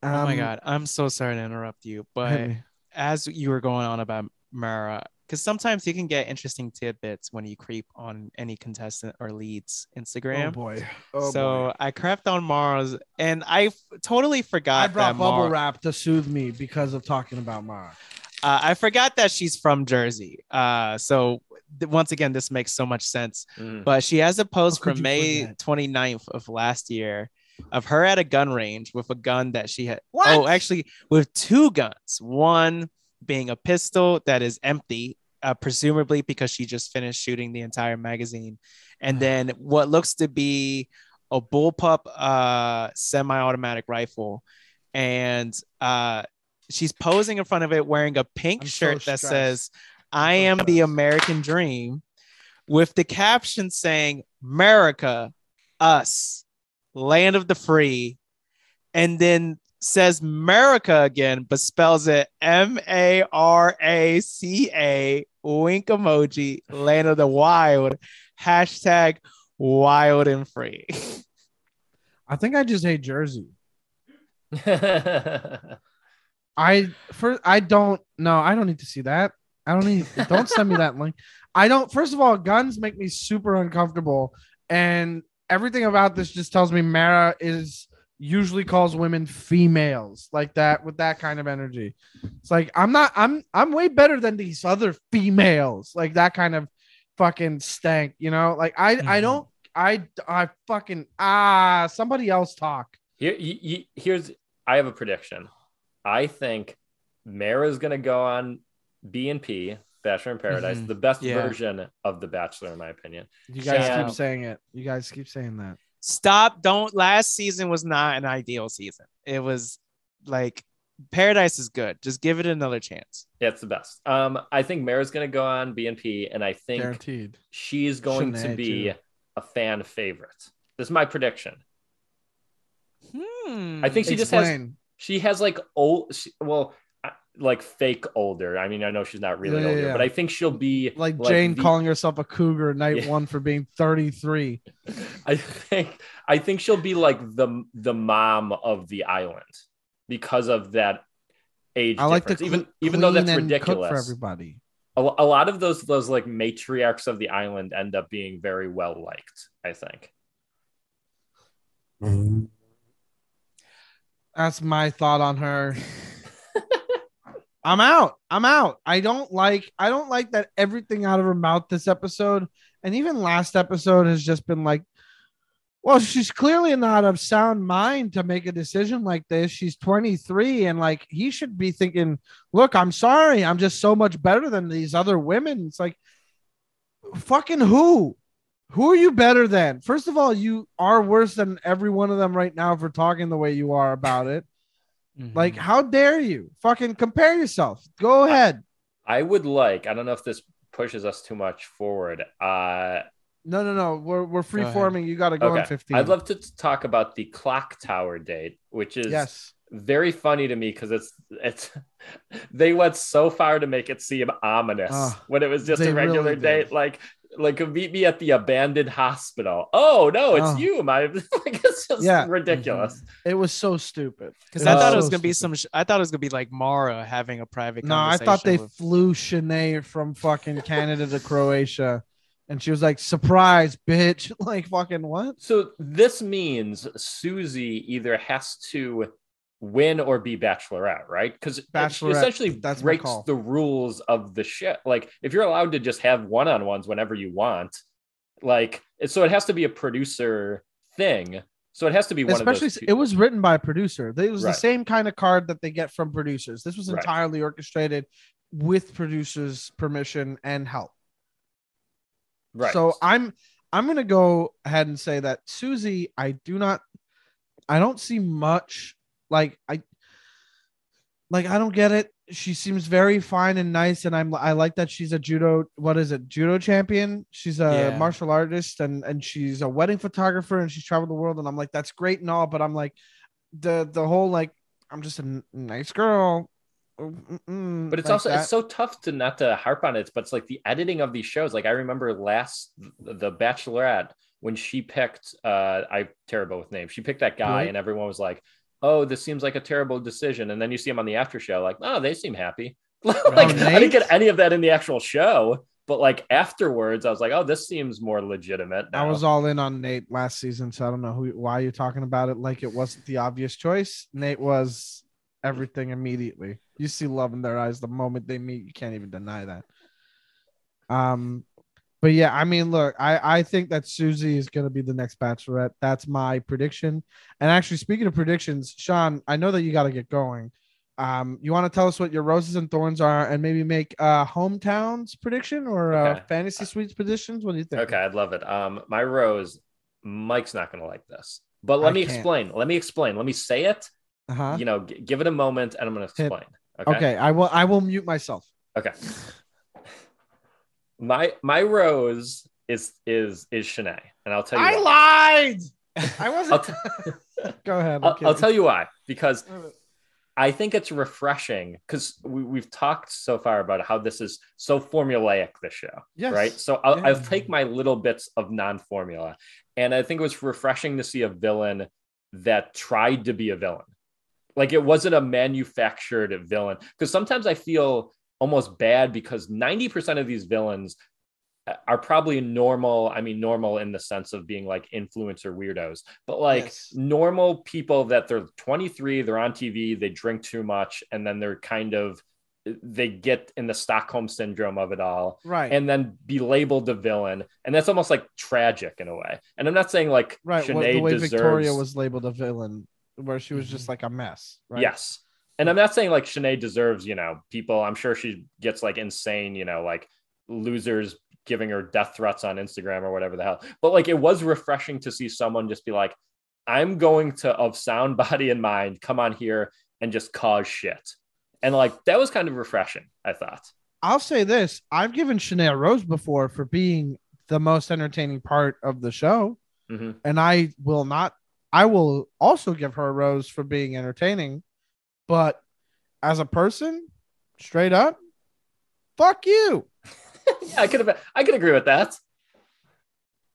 oh my Um, god i'm so sorry to interrupt you but me. as you were going on about mara because sometimes you can get interesting tidbits when you creep on any contestant or leads instagram Oh boy. Oh so boy. I crept on Mara's, and I f- totally forgot I brought that bubble Mara, wrap to soothe me because of talking about Mara. uh, I forgot that she's from Jersey. Uh, so th- once again, this makes so much sense. Mm. But she has a post How from May forget? 29th of last year of her at a gun range with a gun that she had. What? Oh, actually, with two guns. One being a pistol that is empty, uh, presumably because she just finished shooting the entire magazine, and then what looks to be a bullpup uh, semi-automatic rifle, and uh, she's posing in front of it wearing a pink I'm so shirt that says "I am the. American Dream," with the caption saying "America, us, land of the free." And then says America again, but spells it M A R A C A, wink emoji, land of the wild, hashtag wild and free. [LAUGHS] I think I just hate Jersey. [LAUGHS] I first I don't no, I don't need to see that. I don't need don't send me that [LAUGHS] link. I don't first of all, guns make me super uncomfortable. And everything about this just tells me Mara is usually calls women females like that with that kind of energy. It's like I'm not I'm I'm way better than these other females, like that kind of fucking stank, you know? Like I I Mhm. don't I I fucking ah somebody else talk. Here, you, you, here's I have a prediction. I think Mara's gonna go on B and P, Bachelor in Paradise, Mhm. the best Yeah. version of the Bachelor, in my opinion. You guys Yeah. keep saying it. You guys keep saying that. Stop. Don't. Last season was not an ideal season. It was like Paradise is good. Just give it another chance. Yeah, it's the best. Um, I think Mara's gonna go on BNP, and I think Guaranteed. she's going to be too. a fan favorite. This is my prediction. Hmm. I think she just has she has like old she, well like fake older i mean i know she's not really Yeah, yeah, older yeah. but i think she'll be like Jane the- calling herself a cougar night Yeah. one for being 33. [LAUGHS] i think i think she'll be like the the mom of the island because of that age I like to difference. even even though that's clean and cook ridiculous for everybody. a, a lot of those those like matriarchs of the island end up being very well liked i think mm-hmm. That's my thought on her. I'm out. I'm out. I don't like I don't like that everything out of her mouth this episode and even last episode has just been like well, she's clearly not of sound mind to make a decision like this. She's 23 and like he should be thinking, "Look, I'm sorry. I'm just so much better than these other women." It's like fucking who? Who are you better than? First of all, you are worse than every one of them right now for talking the way you are about it. Mhm. Like, how dare you? Fucking compare yourself. Go ahead. i would like i don't know if this pushes us too much forward uh No, no, no. We're we're free ahead. forming. You got to go okay on 15. i'd love to t- talk about the clock tower date which is Yes. very funny to me because it's it's [LAUGHS] they went so far to make it seem ominous Ah, when it was just a regular really date like like meet me at the abandoned hospital oh no it's Ah. you my [LAUGHS] like it's just Yeah. ridiculous It was so stupid. Because I thought so it was gonna be some. Sh- I thought it was gonna be like Mara having a private. No, I thought they with- flew Shanae from fucking Canada to Croatia, and she was like, "Surprise, bitch!" [LAUGHS] Like fucking what? so this means susie either has to win or be bachelorette right because Bachelorette, essentially that's breaks the rules of the shit like if you're allowed to just have one-on-ones whenever you want like so it has to be a producer thing so it has to be one Especially, of those two. it was written by a producer. It was Right. the same kind of card that they get from producers. This was Right. entirely orchestrated with producers' permission and help. right So I'm I'm gonna go ahead and say that Susie, I do not I don't see much like I like I don't get it. She seems very fine and nice, and I'm I like that she's a judo what is it judo champion. She's a Yeah. martial artist and and she's a wedding photographer and she's traveled the world. And I'm like that's great and all, but I'm like the the whole like I'm just a nice girl. Mm-mm, but it's like also that. it's so tough to not to harp on it but it's like the editing of these shows like i remember last the bachelorette when she picked uh i'm terrible with names she picked that guy and everyone was like oh this seems like a terrible decision and then you see him on the after show like oh they seem happy [LAUGHS] like i didn't get any of that in the actual show but like afterwards i was like oh this seems more legitimate I was all in on Nate last season, so I don't know who why you're talking about it like it wasn't the obvious choice. Nate was everything immediately. You see love in their eyes the moment they meet. You can't even deny that. Um, but yeah, I mean, look, I I think that Susie is gonna be the next Bachelorette. That's my prediction. And actually, speaking of predictions, Sean, I know that you got to get going. Um, you want to tell us what your roses and thorns are, and maybe make uh hometowns prediction or uh, Okay. fantasy suites predictions? What do you think? Okay, I'd love it. Um, my rose, Mike's not gonna like this, but let I me can't. explain. Let me explain. Let me say it. Uh huh. You know, g- give it a moment, and I'm gonna explain. Okay. Okay. I will. I will mute myself. Okay. My my rose is is is Shanae, and I'll tell you. why. lied. I [LAUGHS] wasn't. t- [LAUGHS] Go ahead. I'll, I'll tell you why. Because I think it's refreshing because we, we've talked so far about how this is so formulaic, this show, Yes. right? So I'll, Yeah. I'll take my little bits of non formula. And I think it was refreshing to see a villain that tried to be a villain. Like it wasn't a manufactured villain. Because sometimes I feel almost bad because 90% of these villains are probably normal. I mean, normal in the sense of being like influencer weirdos, but like Yes. normal people that they're 23, they're on TV, they drink too much, and then they're kind of they get in the Stockholm syndrome of it all, Right. and then be labeled a villain, and that's almost like tragic in a way. And I'm not saying like right. What, the way deserves. Victoria was labeled a villain, where she was just mm-hmm. like a mess. Right. Yes. And I'm not saying like Shanae deserves, you know, people. I'm sure she gets like insane, you know, like losers giving her death threats on Instagram or whatever the hell. But like it was refreshing to see someone just be like, I'm going to, of sound [LAUGHS] body and mind, come on here and just cause shit. And like that was kind of refreshing, I thought. I'll say this: I've given a rose before for being the most entertaining part of the show, Mhm. and I will not. I will also give her a rose for being entertaining, but as a person, straight up, fuck you. [LAUGHS] yeah, I could have, I could agree with that.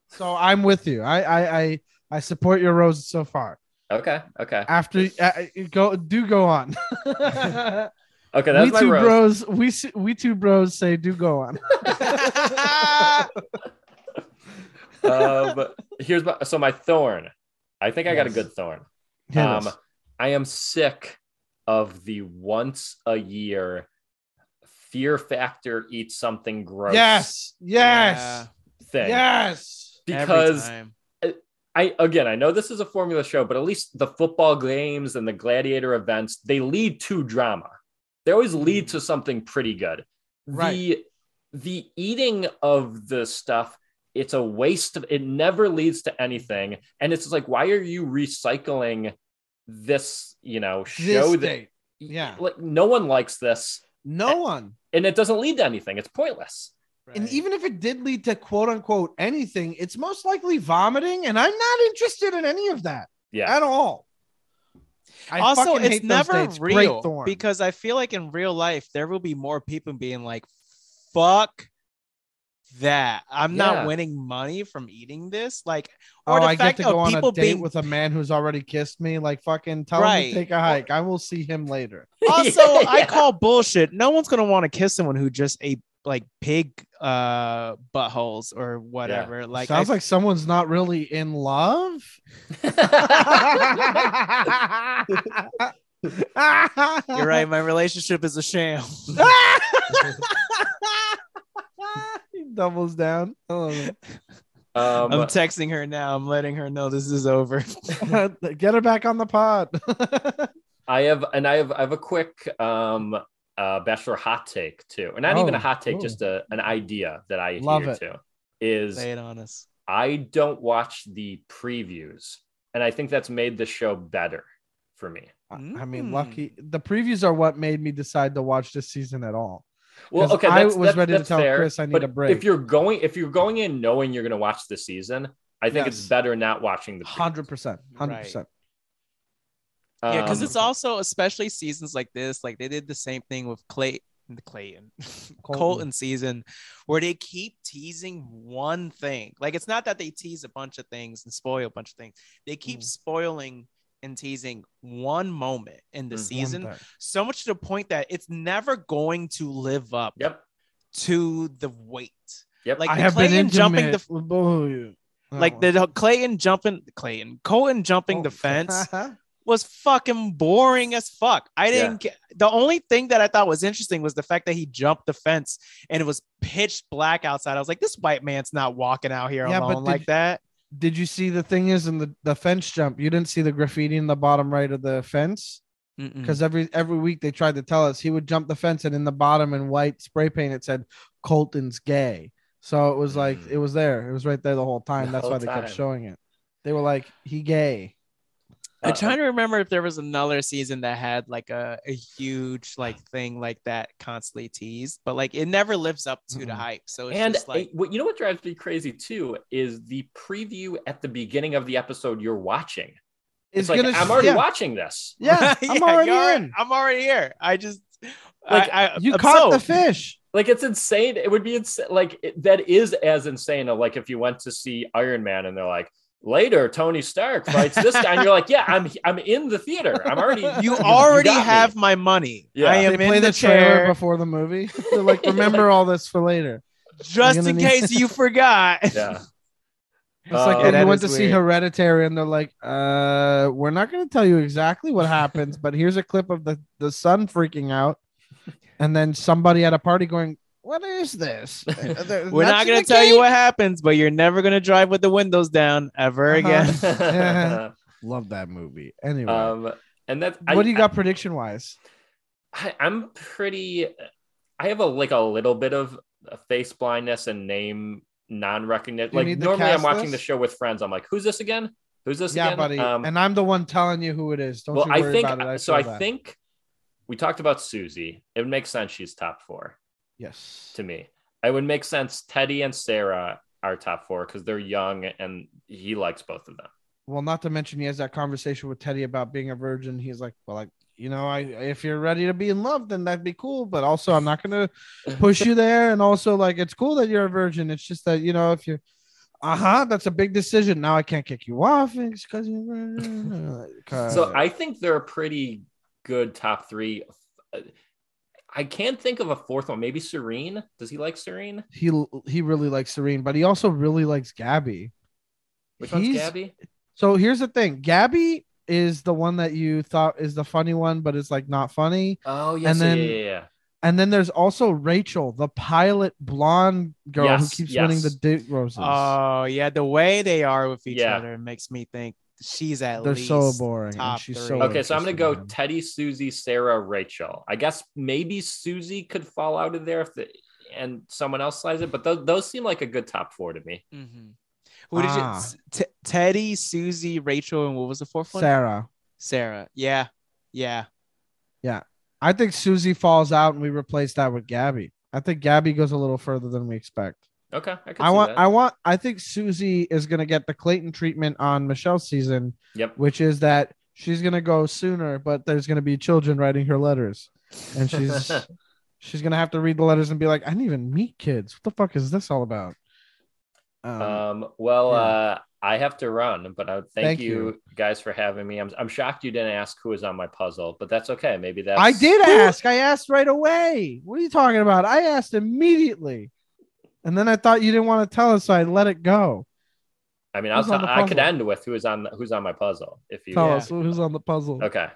So I'm with you. I I I, I support your roses so far. Okay. Okay. After uh, go do go on. [LAUGHS] Okay. we That's my two rose. bros. We we two bros say do go on. [LAUGHS] um, here's my, so my thorn. I think I got a good thorn. Um. I am sick of the once a year fear factor eat something gross yes, yes, thing. yes. Because. I again I know this is a formula show, but at least the football games and the gladiator events, they lead to drama. They always lead to mm. something pretty good. Right. The the eating of the stuff, it's a waste of it never leads to anything. And it's like, why are you recycling this, you know, show This that date. Yeah. like no one likes this No one. and it doesn't lead to anything. It's pointless. And even if it did lead to quote unquote anything, it's most likely vomiting, and I'm not interested in any of that Yeah. at all. I also, it's hate never real because I feel like in real life there will be more people being like, "Fuck that! I'm Yeah. not winning money from eating this." Like, oh, or the I get fact to go on a date being with a man who's already kissed me. Like fucking tell him Right. to take a hike. I will see him later. [LAUGHS] also [LAUGHS] I call bullshit. No one's gonna want to kiss someone who just ate like pig uh buttholes or whatever. Like, Sounds I- like someone's not really in love. [LAUGHS] you're right. My relationship is a sham. He doubles down. I love it. Um, I'm texting her now. I'm letting her know this is over. [LAUGHS] Get her back on the pod. [LAUGHS] I have, and I have, I have a quick um, uh, bachelor hot take too, and not even Oh, a hot take, cool. just a, an idea that I Love adhere it. to is Lay it on us. I don't watch the previews, and I think that's made the show better for me. I mean, Mm. lucky. The previews are what made me decide to watch this season at all. Well, 'Cause okay, I that's, was that's- ready to tell fair, Chris I need but a break. If you're going, if you're going in knowing you're going to watch the season, I think it's better not watching the. Hundred percent, hundred percent. Yeah, because Um, it's also especially seasons like this, like they did the same thing with Clay Clayton [LAUGHS] Colton. Colton. season, where they keep teasing one thing. Like it's not that they tease a bunch of things and spoil a bunch of things. They keep Mm. spoiling and teasing one moment in the Mm. One season, so much to the point that it's never going to live up Yep. to the weight. Yep. Like I the have been Clayton jumping the with both of you. like Oh. the Clayton jumping Clayton Colton jumping the Oh. fence [LAUGHS] was fucking boring as fuck. I Yeah. didn't get the only thing that I thought was interesting was the fact that he jumped the fence and it was pitch black outside. I was like, this white man's not walking out here Yeah, but alone did- like that. Did you see the thing is in the, the fence jump? You didn't see the graffiti in the bottom right of the fence because every every week they tried to tell us he would jump the fence and in the bottom in white spray paint it said Colton's gay. So it was like Mm. it was there. It was right there the whole time. The That's whole why they kept showing it. They were like he gay. I'm trying to remember if there was another season that had like a, a huge like thing like that constantly teased, but like it never lives up to the Mhm. hype. So it's and just like what you know what drives me crazy too is the preview at the beginning of the episode you're watching. It's, like gonna- I'm already yeah, watching this. [LAUGHS] Yeah, I'm already in. I'm already here. I just Like, I, I, You I'm caught the fish. Like it's insane. It would be insane. Like it, that is as insane. Like if you went to see Iron Man and they're like later Tony Stark fights this guy, and you're like, yeah, I'm I'm in the theater. I'm already. [LAUGHS] [LAUGHS] You already got me. have my money. Yeah. I am They play in the, the, trailer chair before the movie. [LAUGHS] They're like, remember all this for later. just in gonna need- case you forgot. Yeah. It's like Uh, when you went is to see. Hereditary and they're like, uh, we're not going to tell you exactly what happens, but here's a clip of the, the son freaking out. And then somebody at a party going, what is this? [LAUGHS] Uh, We're not gonna the tell you what happens, but you're never gonna drive with the windows down ever Uh-huh. again. [LAUGHS] [LAUGHS] Love that movie. Anyway, um, and that's what do you got prediction wise? I, I'm pretty. I have a like a little bit of face blindness and name non-recognition. Like normally, I'm cast watching the show with friends. I'm like, who's this again? Who's this Yeah, again? buddy. Um, and I'm the one telling you who it is. Don't well, you I think about it. I so. I that. think we talked about Susie. It makes sense she's top four yes. to me. It would make sense Teddi and Sarah are top four because they're young and he likes both of them. Well, not to mention he has that conversation with Teddi about being a virgin. He's like, well, like you know, I if you're ready to be in love, then that'd be cool. But also, I'm not gonna [LAUGHS] push you there. And also, like, it's cool that you're a virgin. It's just that you know, if you're, uh huh, that's a big decision. Now I can't kick you off because you're. [LAUGHS] So I think they're a pretty good top three. I can't think of a fourth one. Maybe Serene. Does he like Serene? he he really likes Serene, but he also really likes Gabby. Which one's Gabby? So here's the thing: Gabby is the one that you thought is the funny one, but it's like not funny. Oh yes, and then- yeah, yeah, yeah. And then there's also Rachel, the pilot blonde girl Yes, who keeps yes. winning the date roses. Oh yeah, the way they are with each Yeah. other makes me think she's at They're least so boring. top she's three. so Okay, so I'm gonna go. Teddi, Susie, Sarah, Rachel. I guess maybe Susie could fall out of there if the and someone else slides it, but those, those seem like a good top four to me. Mhm. Who did Ah. you? T- Teddi, Susie, Rachel, and what was the fourth one? Sarah. Sarah. Yeah. Yeah, yeah. I think Susie falls out and we replace that with Gabby. I think Gabby goes a little further than we expect. Okay, I, I want, that. I want, I think Susie is gonna get the Clayton treatment on Michelle's season, Yep. which is that she's gonna go sooner, but there's gonna be children writing her letters, and she's [LAUGHS] she's gonna have to read the letters and be like, I didn't even meet kids. What the fuck is this all about? Um, Um, well, yeah. uh, I have to run, but I thank, Thank you, you. guys for having me. I'm, I'm shocked you didn't ask who was on my puzzle, but that's okay. Maybe that's I did ask. I asked right away. What are you talking about? I asked immediately, and then I thought you didn't want to tell us, so I let it go. I mean, I'll Who's on t- the I could end with who's on who's on my puzzle if you. Tell Yeah. us who's on the puzzle. Okay.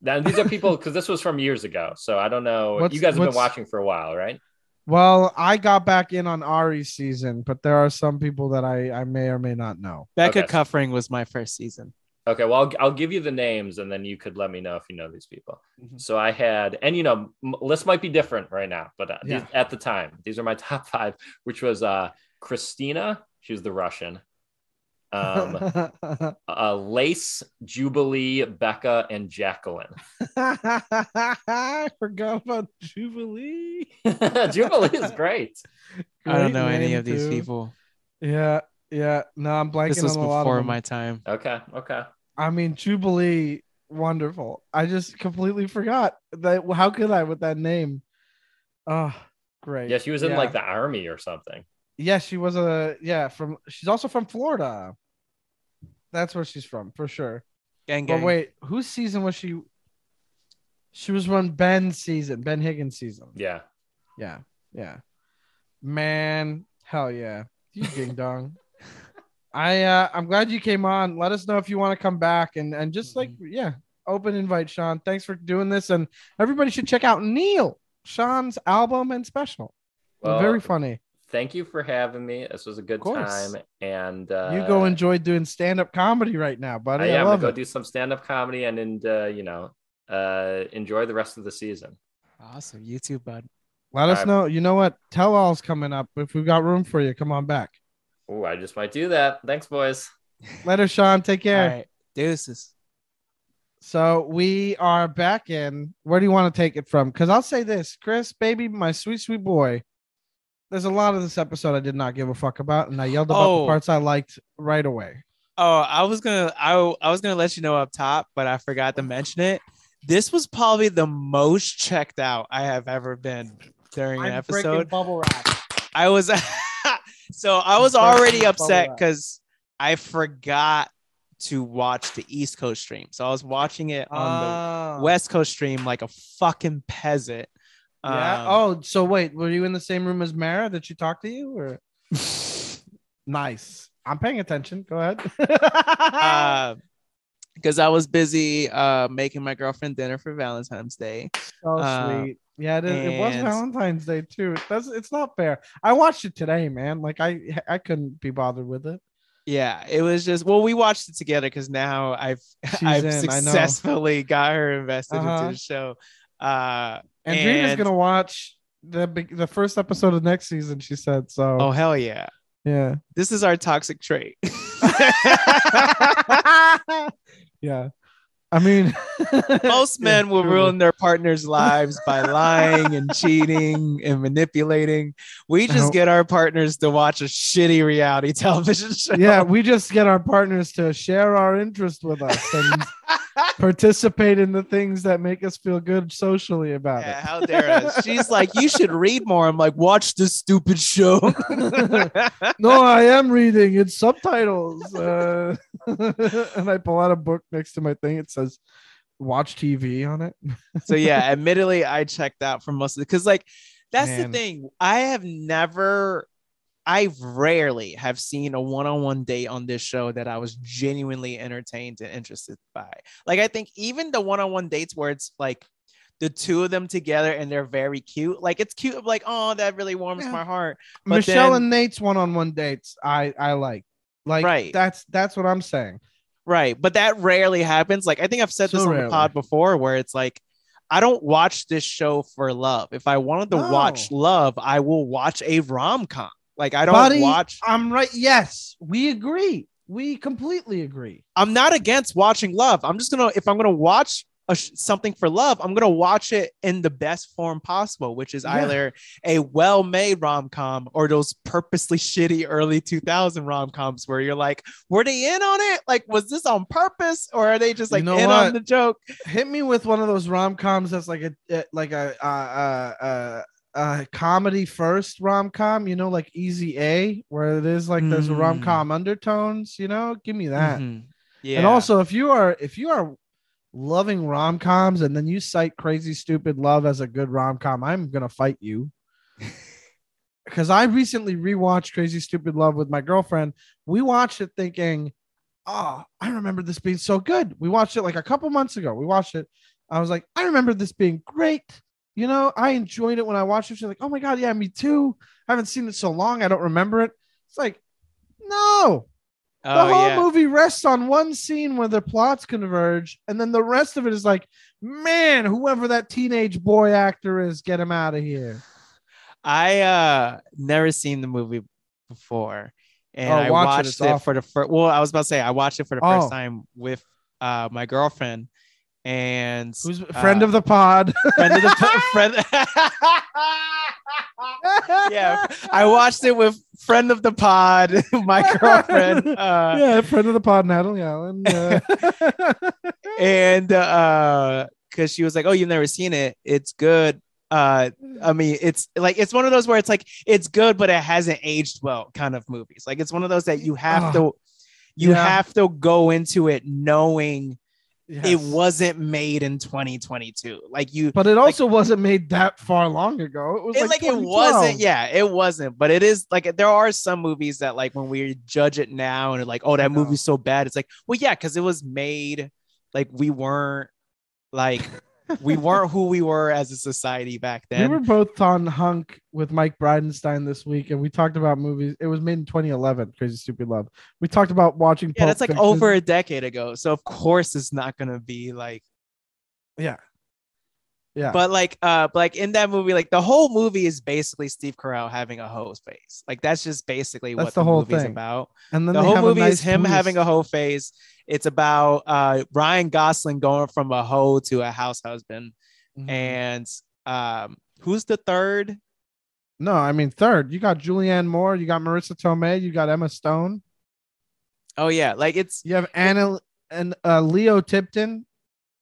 Now these are people because this was from years ago, so I don't know. What's- you guys have been watching for a while, right? Well, I got back in on Ari's season, but there are some people that I I may or may not know. Becca Okay. Kufrin was my first season. Okay, well, I'll, I'll give you the names and then you could let me know if you know these people. Mhm. So I had, and you know, m- lists might be different right now, but uh, these- at the time, these are my [LAUGHS] top five, which was uh, Christina, she was the Russian, um, [LAUGHS] uh, Lace, Jubilee, Becca, and Jacqueline. [LAUGHS] I forgot about Jubilee. Jubilee is great. I don't know any name, of these people. Yeah, yeah. No, I'm blanking This was on a lot before of them. my time. Okay, okay. I mean, Jubilee, wonderful. I just completely forgot that. How could I with that name? Oh, great. Yeah, she was in Yeah. like the army or something. Yeah, she was a yeah from. She's also from Florida. That's where she's from for sure. Gang gang. But wait, whose season was she? She was from Ben's season, Ben Higgins season. Yeah. Yeah, yeah. Man, hell yeah. You ding dong. [LAUGHS] I uh I'm glad you came on. Let us know if you want to come back and and just like Mm-hmm. yeah, open invite Sean. Thanks for doing this and everybody should check out Neil, Sean's album and special. Well, Very funny. Thank you for having me. This was a good time. And uh, you go enjoy doing stand-up comedy right now, buddy. I I, am love gonna go it. do some stand-up comedy and and uh, you know uh, enjoy the rest of the season. Awesome. You too, bud. Let us Alright. know. You know what? Tell all's coming up. If we've got room for you, come on back. Oh, I just might do that. Thanks, boys. Later, Sean. Take care. All right. Deuces. So we are back in. Where do you want to take it from? Because I'll say this, Chris, baby, my sweet, sweet boy. There's a lot of this episode I did not give a fuck about, and I yelled about Oh. the parts I liked right away. Oh, I was gonna I, I was gonna let you know up top, but I forgot to mention it. This was probably the most checked out I have ever been during an episode. bubble wrap. I was [LAUGHS] so I was already upset because I forgot to watch the East Coast stream. So I was watching it on the West Coast stream like a fucking peasant. Yeah. Um, oh, so wait, were you in the same room as Mara? Did she talk to you? Or [LAUGHS] nice. I'm paying attention. Go ahead. uh, because I was busy uh making my girlfriend dinner for Valentine's Day. so uh, sweet. Yeah, it, is. it was Valentine's Day too. That's it's not fair. I watched it today, man. Like I I couldn't be bothered with it. Yeah, it was just well, we watched it together because now I've She's I've in, successfully got her invested Uh-huh. into the show. Uh And, Drina's And- gonna watch the the first episode of next season. She said so. oh hell yeah. yeah. This is our toxic trait. [LAUGHS] [LAUGHS] yeah. I mean, [LAUGHS] Most men will ruin their partners' lives by lying and cheating and manipulating. We just get our partners to watch a shitty reality [LAUGHS] television show. Yeah, we just get our partners to share our interest with us and [LAUGHS] participate in the things that make us feel good socially about Yeah, how dare us? She's like, you should read more. I'm like, watch this stupid show. no, I am reading. It's subtitles. Uh, [LAUGHS] and I pull out a book next to my thing. It says watch TV on it. [LAUGHS] so yeah, admittedly, I checked out for most of it because like that's Man. the thing. I have never, I rarely have seen a one-on-one date on this show that I was genuinely entertained and interested by. Like I think even the one-on-one dates where it's like the two of them together and they're very cute. Like it's cute. Like oh, that really warms Yeah. my heart. But Michelle then- and Nate's one-on-one dates. I I like. Like Right. that's that's what I'm saying. Right. But that rarely happens. Like I think I've said this on rarely. the pod before where it's like I don't watch this show for love. If I wanted to watch love, I will watch a rom-com. Like I don't Buddy, watch I'm right. Yes, we agree. We completely agree. I'm not against watching love. I'm just going to if I'm going to watch a sh- something for love, I'm going to watch it in the best form possible, which is Yeah. either a well-made rom-com or those purposely [LAUGHS] shitty early 2000 rom-coms where you're like, were they in on it? Like was this on purpose or are they just You like know in what? on the joke? Hit me with one of those rom coms that's like a like a uh, uh, uh, uh, comedy first rom com. You know, like Easy A, where it is like there's a Mm. rom com undertones. You know, give me that. Mhm. Yeah. And also, if you are if you are loving rom coms and then you cite Crazy Stupid Love as a good rom com, I'm gonna fight you. [LAUGHS] Because I recently rewatched Crazy Stupid Love with my girlfriend. We watched it thinking, "Oh, I remember this being so good." We watched it like a couple months ago. We watched it. I was like, "I remember this being great." You know, I enjoyed it when I watched it. She's like, "Oh my god, yeah, me too." I haven't seen it so long, I don't remember it. It's like, no, the oh, whole yeah. movie rests on one scene where the plots converge, and then the rest of it is like, man, whoever that teenage boy actor is, get him out of here. I uh never seen the movie before, and Oh, I watch it, watched it's it, for the first. Well, I was about to say I watched it for the Oh. first time with uh my girlfriend, and Who's a friend uh, of the pod? friend of the [LAUGHS] friend. [LAUGHS] [LAUGHS] [LAUGHS] yeah, I watched it with friend of the pod, [LAUGHS] my girlfriend, [LAUGHS] uh, yeah, friend of the pod, Natalie Allen. Uh, and uh, because she was like, "Oh, you've never seen it? It's good." Uh, I mean, it's like it's one of those where it's like it's good, but it hasn't aged well, kind of movies. Like it's one of those that you have to, you yeah. have to go into it knowing it wasn't made in 2022. Like you, but it also wasn't made that far long ago. It was it, like, like, it wasn't. Yeah, it wasn't. But it is like there are some movies that like when we judge it now and like, oh, that movie's so bad. It's like, well, yeah, because it was made like we weren't like we weren't who we were as a society back then. We were both on Hunk with Mike Bridenstine this week, and we talked about movies. It was made in 2011, Crazy Stupid Love. We talked about watching. yeah, Pulp that's like Fiction. over a decade ago. So of course it's not gonna be like Yeah. Yeah. But like, uh, but like in that movie, like the whole movie is basically Steve Carell having a hoe face. Like that's just basically That's what the the, whole movie's thing. about. and then The whole movie nice is him having a hoe face. It's about uh Ryan Gosling going from a hoe to a house husband. Mhm. And um, who's the third? No, I mean third. You got Julianne Moore. You got Marisa Tomei. You got Emma Stone. Oh yeah, like it's You have Anna and uh, Leo Tipton,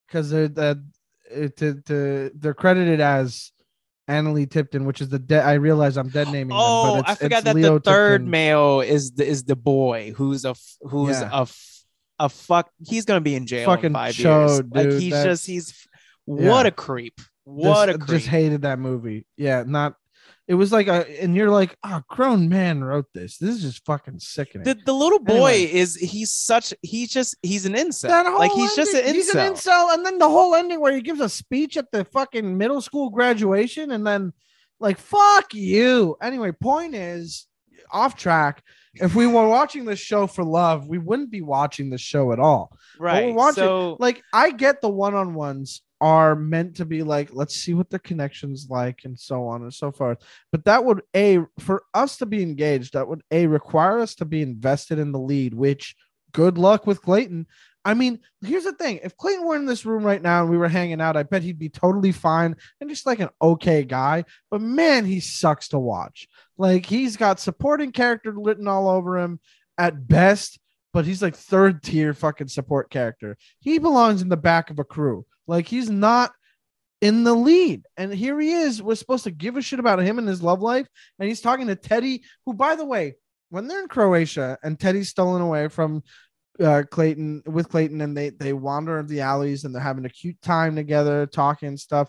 because they're the Uh, to, to they're credited as Analeigh Tipton, which is the dead. I realize I'm dead naming oh, them, but oh, I it's, forgot that Leo the third Tipton. male is the is the boy who's a who's Yeah. a a fuck. He's gonna be in jail Fucking in five chode, years. Like he's just he's what Yeah. a creep. What just, a creep. just hated that movie. Yeah, not. It was like a, and you're like, oh, grown man wrote this. This is just fucking sickening. the, the little boy Anyway. is he's such he's just he's an incel. That whole like he's just an ending- He's an incel. incel, and then the whole ending where he gives a speech at the fucking middle school graduation, and then like fuck you. Anyway, point is off track. If we were watching this show for love, we wouldn't be watching this show at all. right. watching- so Like I get the one on ones are meant to be like, let's see what the connections like, and so on and so forth. But that would a for us to be engaged, that would a require us to be invested in the lead. Which good luck with Clayton. I mean, here's the thing: if Clayton were in this room right now and we were hanging out, I bet he'd be totally fine and just like an okay guy. But man, he sucks to watch. Like he's got supporting character written all over him at best, but he's like third tier fucking support character. He belongs in the back of a crew. Like he's not in the lead. And here he is. We're supposed to give a shit about him and his love life. And he's talking to Teddi, who, by the way, when they're in Croatia and Teddi's stolen away from uh, Clayton with Clayton and they they wander the alleys and they're having a cute time together, talking stuff.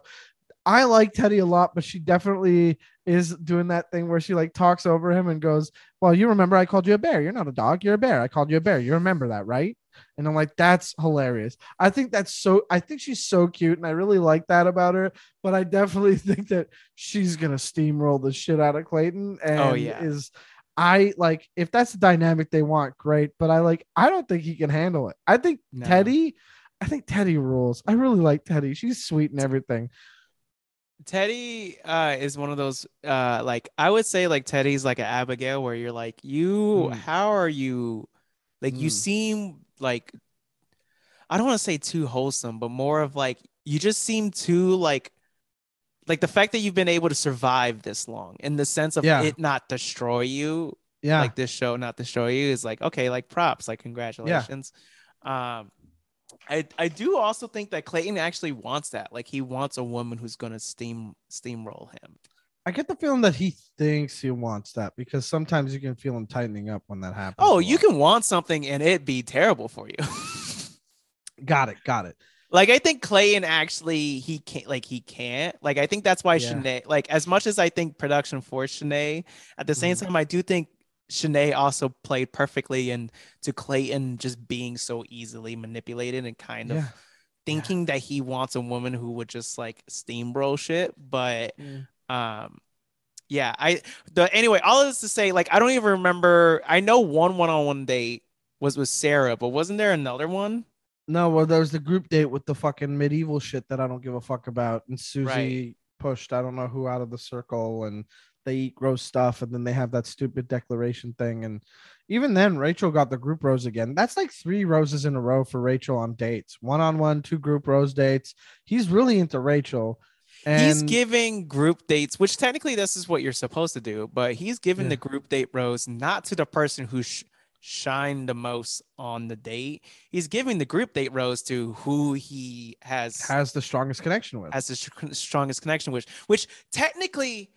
I like Teddi a lot, but she definitely is doing that thing where she like talks over him and goes, Well, you remember I called you a bear. You're not a dog, you're a bear. I called you a bear. You remember that, right? And I'm like, that's hilarious. I think that's so I think she's so cute and I really like that about her, but I definitely [LAUGHS] think that she's gonna steamroll the shit out of Clayton and Oh, yeah. is I like if that's the dynamic they want, great. But I like I don't think he can handle it. I think No. Teddi, I think Teddi rules. I really like Teddi. She's sweet and everything. Teddi uh, is one of those uh, like I would say like Teddi's like an Abigail where you're like you Mm. how are you like you Mm. seem like I don't want to say too wholesome but more of like you just seem too like like the fact that you've been able to survive this long in the sense of Yeah. it not destroy you Yeah. like this show not destroy you is like okay like props like congratulations um I, I do also think that Clayton actually wants that. Like he wants a woman who's gonna steam steamroll him. I get the feeling that he thinks he wants that because sometimes you can feel him tightening up when that happens. Oh, you can want something and it be terrible for you. [LAUGHS] got it, got it. like I think Clayton actually he can't like he can't. Like I think that's why Yeah. Shanae like as much as I think production for Shanae, at the same Mhm. time I do think Shanae also played perfectly and to Clayton just being so easily manipulated and kind of Yeah. thinking that he wants a woman who would just like steamroll shit. But um yeah, I the anyway, all this to say, like I don't even remember. I know one one-on-one date was with Sarah, but wasn't there another one? No, well, there was the group date with the fucking medieval shit that I don't give a fuck about, and Susie Right. pushed I don't know who out of the circle, and they eat gross stuff, and then they have that stupid declaration thing, and even then Rachel got the group rose again. That's like three roses in a row for Rachel on dates, one on one, two group rose dates. He's really into Rachel, and he's giving group dates, which technically this is what you're supposed to do, but he's giving Yeah. the group date rose not to the person who sh- shined the most on the date. He's giving the group date rose to who he has has the strongest connection with. has the sh- strongest connection with, which technically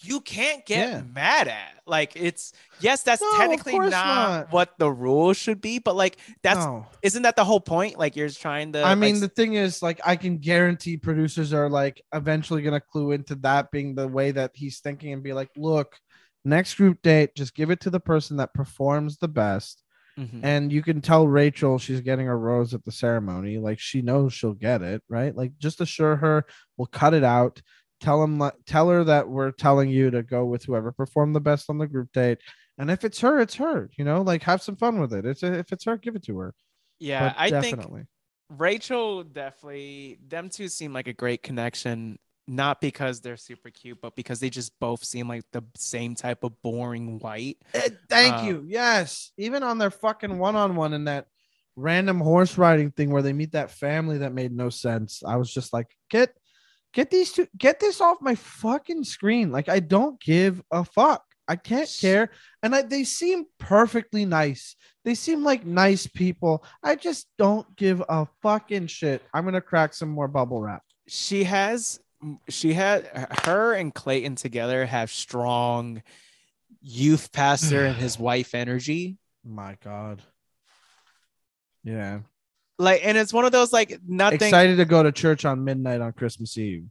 you can't get Yeah. mad at. Like it's yes, that's No, technically not, not. what the rules should be, but like that's No. isn't that the whole point? Like you're trying to I like, mean, the thing is, like, I can guarantee producers are like eventually gonna clue into that being the way that he's thinking and be like, look, next group date, just give it to the person that performs the best. Mhm. And you can tell Rachel she's getting a rose at the ceremony. Like she knows she'll get it, right? Like just assure her we'll cut it out. Tell him tell her that we're telling you to go with whoever performed the best on the group date. And if it's her, it's her, you know, like have some fun with it. It's if it's her, give it to her. yeah, But I think definitely. Rachel definitely them two seem like a great connection, not because they're super cute, but because they just both seem like the same type of boring white. Eh, Thank Uh, you. Yes. Even on their fucking one on one in that random horse riding thing where they meet that family that made no sense. I was just like, get get these two get this off my fucking screen. Like I don't give a fuck. I can't care. And I, they seem perfectly nice. They seem like nice people. I just don't give a fucking shit. I'm gonna crack some more bubble wrap. She has she had her and Clayton together have strong youth pastor and his [SIGHS] wife energy. My God. Yeah. Like, and it's one of those like nothing Excited to go to church on midnight on Christmas Eve.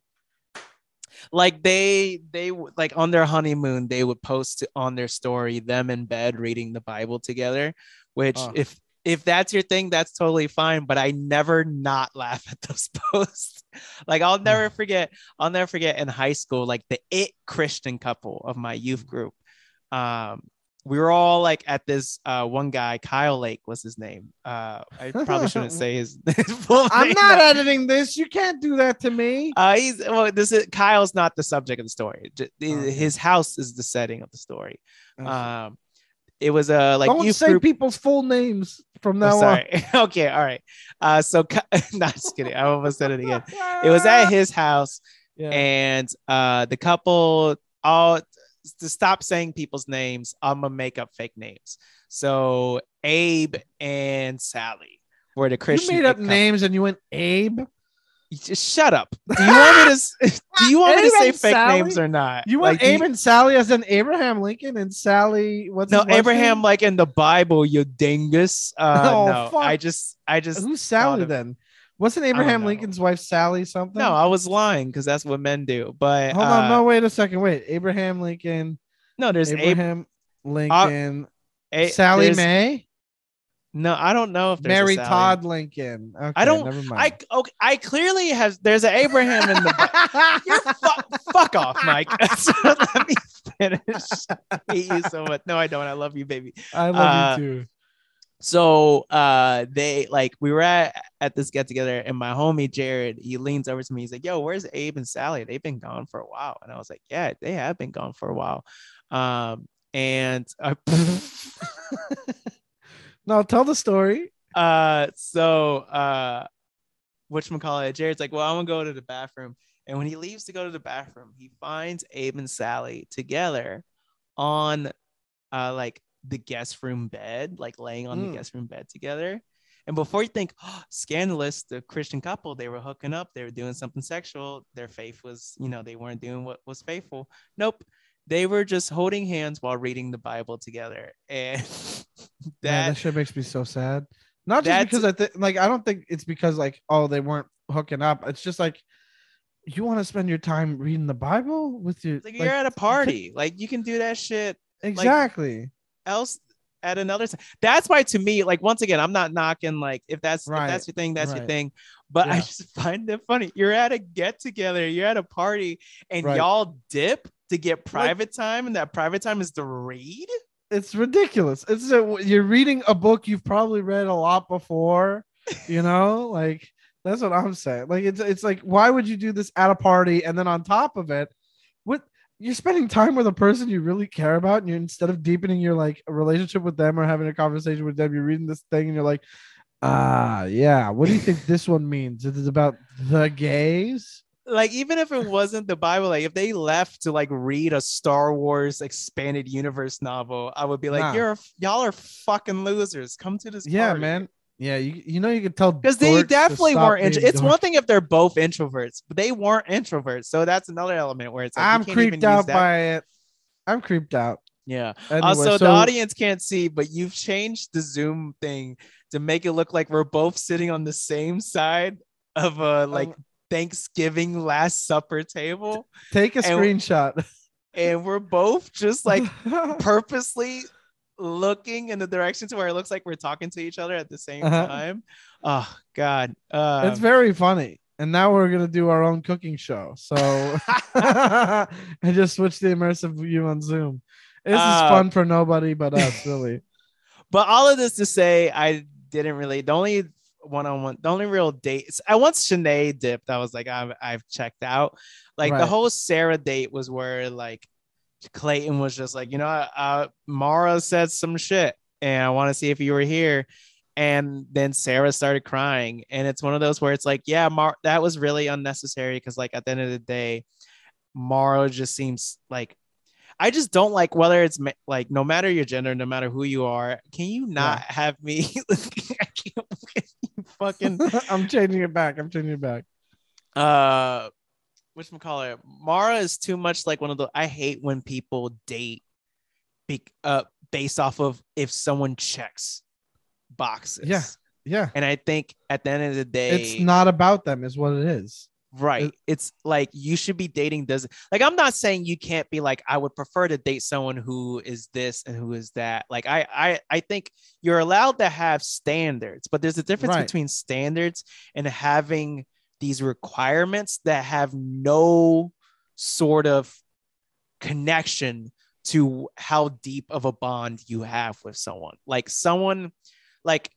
like they they like on their honeymoon they would post on their story them in bed reading the bible together which Oh. if if that's your thing that's totally fine but i never not laugh at those [LAUGHS] posts like i'll never forget i'll never forget in high school like the it christian couple of my youth group um we were all like at this uh one guy kyle lake was his name uh i probably shouldn't [LAUGHS] say his, [LAUGHS] his full I'm name not editing this. You can't do that to me. Uh, he's well. This is Kyle's not the subject of the story. Okay. His house is the setting of the story. Okay. Um, it was a like Don't say group. people's full names from Oh, now on. [LAUGHS] okay, all right. Uh, so not just kidding. I almost said it again. It was at his house, Yeah. and uh, the couple all to stop saying people's names. I'm gonna make up fake names. So Abe and Sally were the Christian. you made up couple. names and you went Abe. You Just shut up. [LAUGHS] Do you want me to? [LAUGHS] Do you want me to say fake Sally? names or not? You want Like, Abe and Sally as in Abraham Lincoln and Sally? What's No, Abraham, name? like in the Bible, you dingus. Uh, [LAUGHS] Oh, no, fuck. I just, I just, Who's Sally then? Wasn't Abraham. Lincoln's wife Sally something? no, I was lying because that's what men do. But Hold uh, on, no, wait a second. Wait, Abraham Lincoln, no, there's Abraham Lincoln, A- Sally May. No, I don't know if there's a Mary. Todd Lincoln. Okay, I don't- Never I mind. okay, I clearly have. There's an Abraham in the. [LAUGHS] You're fu- fuck off, Mike. [LAUGHS] So let me finish. [LAUGHS] I hate you so much. No, I don't. I love you, baby. I love uh, you too. So uh they like we were at at this get together and my homie jared he leans over to me he's like yo where's abe and sally? They've been gone for a while. And i was like yeah they have been gone for a while. Um and uh, [LAUGHS] No, tell the story. uh so uh whatchamacallit, jared's like well i'm gonna go to the bathroom. And when he leaves to go to the bathroom he finds abe and sally together on uh like the guest room bed like laying on Mm. the guest room bed together and before you think oh, scandalous the christian couple they were hooking up they were doing something sexual their faith was you know they weren't doing what was faithful nope they were just holding hands while reading the bible together [LAUGHS] and Yeah, that that shit makes me so sad. Not just because I think, like, I don't think it's because like, oh, they weren't hooking up. It's just like, you want to spend your time reading the Bible with your. like, you're at a party like you can do that shit Exactly. Else at another time. That's why to me, like once again, I'm not knocking like if that's Right, if that's your thing, that's your thing. But I just [LAUGHS] find it funny. You're at a get together, you're at a party, and Right. y'all dip to get private time, and that private time is to read. it's ridiculous. It's a, you're reading a book you've probably read a lot before, you [LAUGHS] know, like that's what I'm saying. Like it's it's like why would you do this at a party and then on top of it, you're spending time with a person you really care about, and you instead of deepening your like relationship with them or having a conversation with them, you're reading this thing and you're like, ah, yeah. What do you think this one means? It is about the gays. Like even if it wasn't the Bible, like if they left to like read a Star Wars expanded universe novel, I would be like, Nah. "You're y'all are fucking losers. Come to this." Yeah, party." man. Yeah, you you know you could tell because they definitely weren't. Intro- it's dorks. one thing if they're both introverts, but they weren't introverts. So that's another element where it's like I'm can't even creeped out by it. I'm creeped out. Yeah. Anyway, also, the so- audience can't see, but you've changed the Zoom thing to make it look like we're both sitting on the same side of a like Um, Thanksgiving Last Supper table, take a and- screenshot. and we're both just like [LAUGHS] purposely looking in the direction to where it looks like we're talking to each other at the same Uh-huh. time. Oh God. Um, it's very funny. And now we're gonna do our own cooking show. So [LAUGHS] I just switched the immersive view on Zoom. This is Uh, fun for nobody but us, [LAUGHS] really. But all of this to say, I didn't really. The only one on one. The only real dates I once Shanae dipped. I was like, I've I've checked out. Like the whole Sarah date was where like Clayton was just like, you know, uh, Mara said some shit, and I want to see if you were here. And then Sarah started crying, and it's one of those where it's like, yeah, Mar, that was really unnecessary because like at the end of the day, Mara just seems like. I just don't like whether it's ma- like no matter your gender, no matter who you are, can you not have me? [LAUGHS] I can't fucking [LAUGHS] I'm changing it back. I'm changing it back. uh which call it mara is too much like one of the i hate when people date be, uh based off of if someone checks boxes Yeah. Yeah. and i think at the end of the day It's not about them, is what it is. right it- it's like you should be dating doesn't like i'm not saying you can't be like i would prefer to date someone who is this and who is that like i i i think you're allowed to have standards but there's a difference Right. between standards and having these requirements that have no sort of connection to how deep of a bond you have with someone like someone like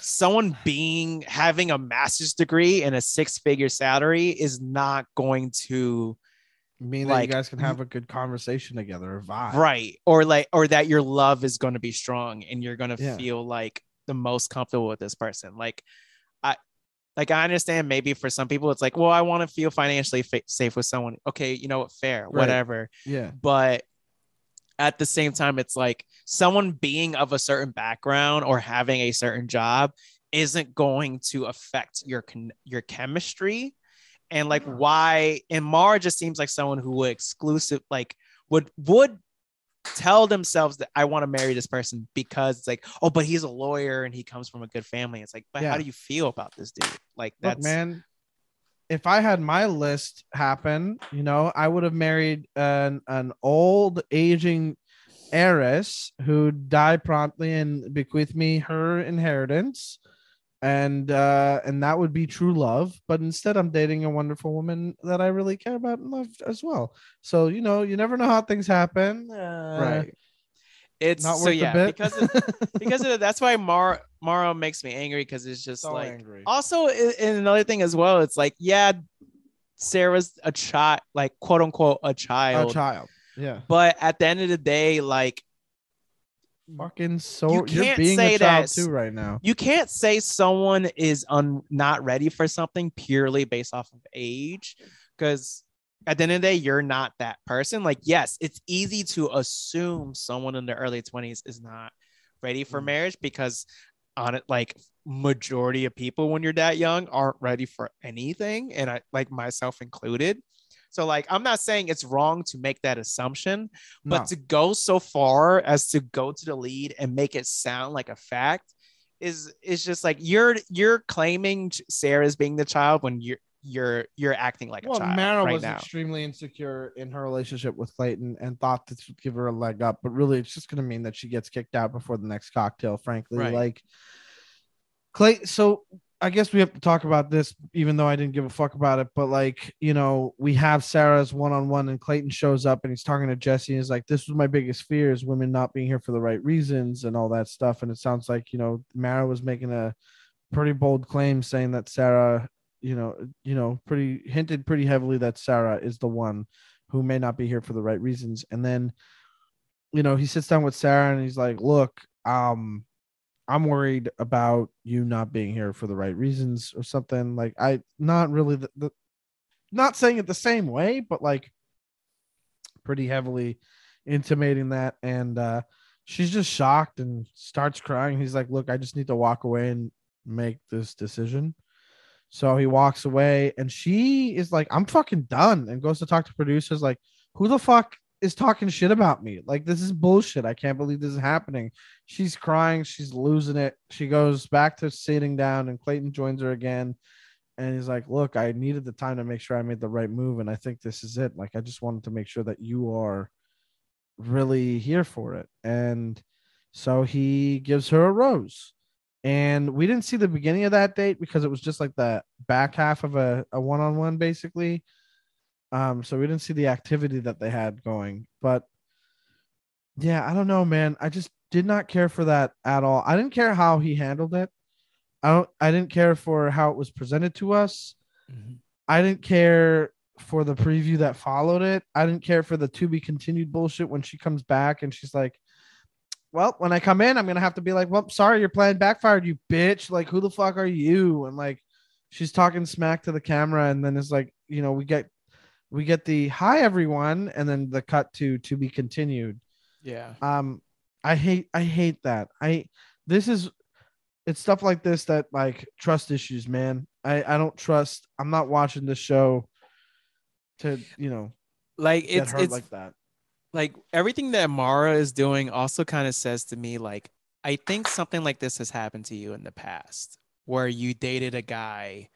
someone being having a master's degree and a six figure salary is not going to Mean that you guys can have a good conversation together or vibe. right or like or that your love is going to be strong and you're going to Yeah. feel like the most comfortable with this person like like i understand maybe for some people it's like well i want to feel financially fa- safe with someone. Okay you know what? Fair Right. whatever. Yeah. but at the same time it's like someone being of a certain background or having a certain job isn't going to affect your con- your chemistry. And like why and Mara just seems like someone who would exclusive like would would tell themselves that I want to marry this person because it's like oh but he's a lawyer and he comes from a good family it's like but Yeah. how do you feel about this dude like Look, man, if I had my list happen, you know, I would have married an an old aging heiress who died promptly and bequeathed me her inheritance. And uh and that would be true love. But instead I'm dating a wonderful woman that I really care about and love as well. So you know, you never know how things happen. Uh, right it's Not so worth yeah because of, [LAUGHS] because of, that's why Mar Mara makes me angry because it's just so like angry. also and another thing as well it's like yeah sarah's a child like quote unquote a child A child. Yeah. but at the end of the day like Fucking so You can't being say a child that- too right now. you can't say someone is un, not ready for something purely based off of age because at the end of the day you're not that person like yes it's easy to assume someone in their early 20s is not ready for Mm. marriage because on it like majority of people when you're that young aren't ready for anything and i like myself included so like i'm not saying it's wrong to make that assumption but No. to go so far as to go to the lead and make it sound like a fact is is just like you're you're claiming Sarah's being the child when you're you're you're acting like well, a child Mara right was now. extremely insecure in her relationship with Clayton and thought this would give her a leg up, but really it's just going to mean that she gets kicked out before the next cocktail, frankly. Right. Like, Clay, so I guess we have to talk about this, even though I didn't give a fuck about it. But, like, you know, we have Sarah's one on one, and Clayton shows up and he's talking to Jesse. And he's like, This was my biggest fear is women not being here for the right reasons and all that stuff. And it sounds like, you know, Mara was making a pretty bold claim saying that Sarah you know, you know, pretty hinted pretty heavily that Sarah is the one who may not be here for the right reasons. And then, you know, he sits down with Sarah and he's like, "Look, um, I'm worried about you not being here for the right reasons or something." Like, I not really the, the not saying it the same way, but like pretty heavily intimating that. And uh she's just shocked and starts crying. He's like, "Look, I just need to walk away and make this decision." So he walks away and she is like, I'm fucking done. And goes to talk to producers, like, who the fuck is talking shit about me? Like, this is bullshit. I can't believe this is happening. She's crying. She's losing it. She goes back to sitting down, and Clayton joins her again. And he's like, Look, I needed the time to make sure I made the right move. And I think this is it. Like, I just wanted to make sure that you are really here for it. And so he gives her a rose and we didn't see the beginning of that date because it was just like the back half of a, a one-on-one basically um so we didn't see the activity that they had going but yeah i don't know man i just did not care for that at all i didn't care how he handled it I don't. I didn't care for how it was presented to us. Mhm. I didn't care for the preview that followed it. I didn't care for the to be continued bullshit when she comes back and she's like, "Well, when I come in, I'm gonna have to be like, well, sorry, your plan backfired, you bitch. Like, who the fuck are you?" And like, she's talking smack to the camera, and then it's like, you know, we get we get the hi everyone, and then the cut to to be continued. Yeah. Um, I hate I hate that. I this is it's stuff like this that like trust issues, man. I I don't trust. I'm not watching this show to you know Like it's it's like that. like everything that Mara is doing also kind of says to me like I think something like this has happened to you in the past where you dated a guy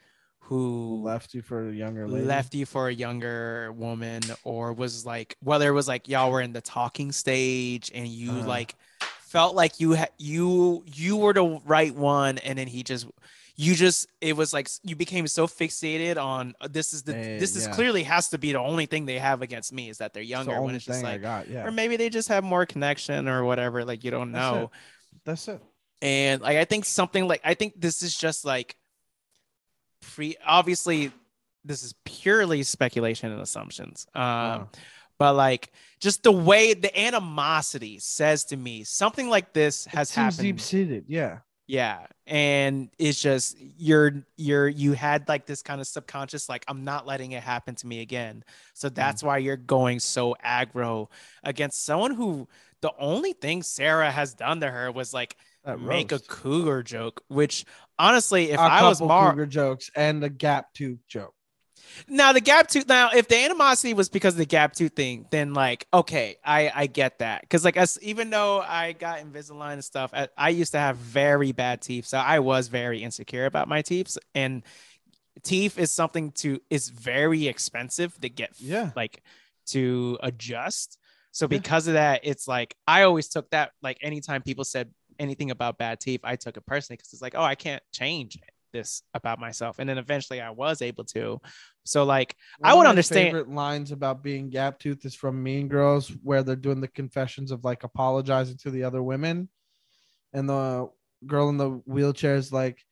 Who left you for a younger lady? left you for a younger woman or was like whether it was like y'all were in the talking stage and you Uh. like felt like you had you you were the right one and then he just you just it was like you became so fixated on uh, this is the Eh, this is yeah. clearly has to be the only thing they have against me is that they're It's the younger when it's just like got. Yeah, or maybe they just have more connection or whatever like you don't That's it. know that's it. and like i think something like i think this is just like pre obviously this is purely speculation and assumptions um but like just the way the animosity says to me something like this has happened deep seated. Yeah, yeah and it's just you're you're you had like this kind of subconscious like i'm not letting it happen to me again so Mm. that's why you're going so aggro against someone who the only thing sarah has done to her was like make a cougar joke which honestly if a i was couple cougar jokes and the gap tooth joke. now the gap tooth now if the animosity was because of the gap tooth thing then like okay i i get that because like as even though i got invisalign and stuff I, I used to have very bad teeth so i was very insecure about my teeth and teeth is something to is very expensive to get Yeah. like to adjust so Yeah. because of that it's like i always took that like anytime people said anything about bad teeth i took it personally because it's like oh i can't change this about myself and then eventually i was able to so like I One of would understand- Favorite lines about being gap tooth is from Mean Girls, where they're doing the confessions of like apologizing to the other women, and the girl in the wheelchair is like,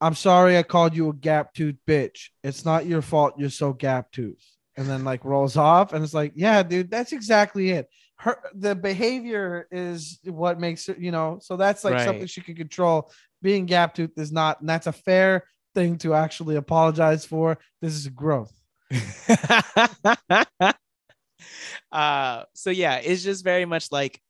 "I'm sorry, I called you a gap tooth bitch. It's not your fault. You're so gap tooth." And then like rolls off, and it's like, "Yeah, dude, that's exactly it." Her the behavior is what makes it, you know. So that's like Right. something she can control. Being gap tooth is not, and that's a fair thing to actually apologize for. This is growth. [LAUGHS] uh so yeah it's just very much like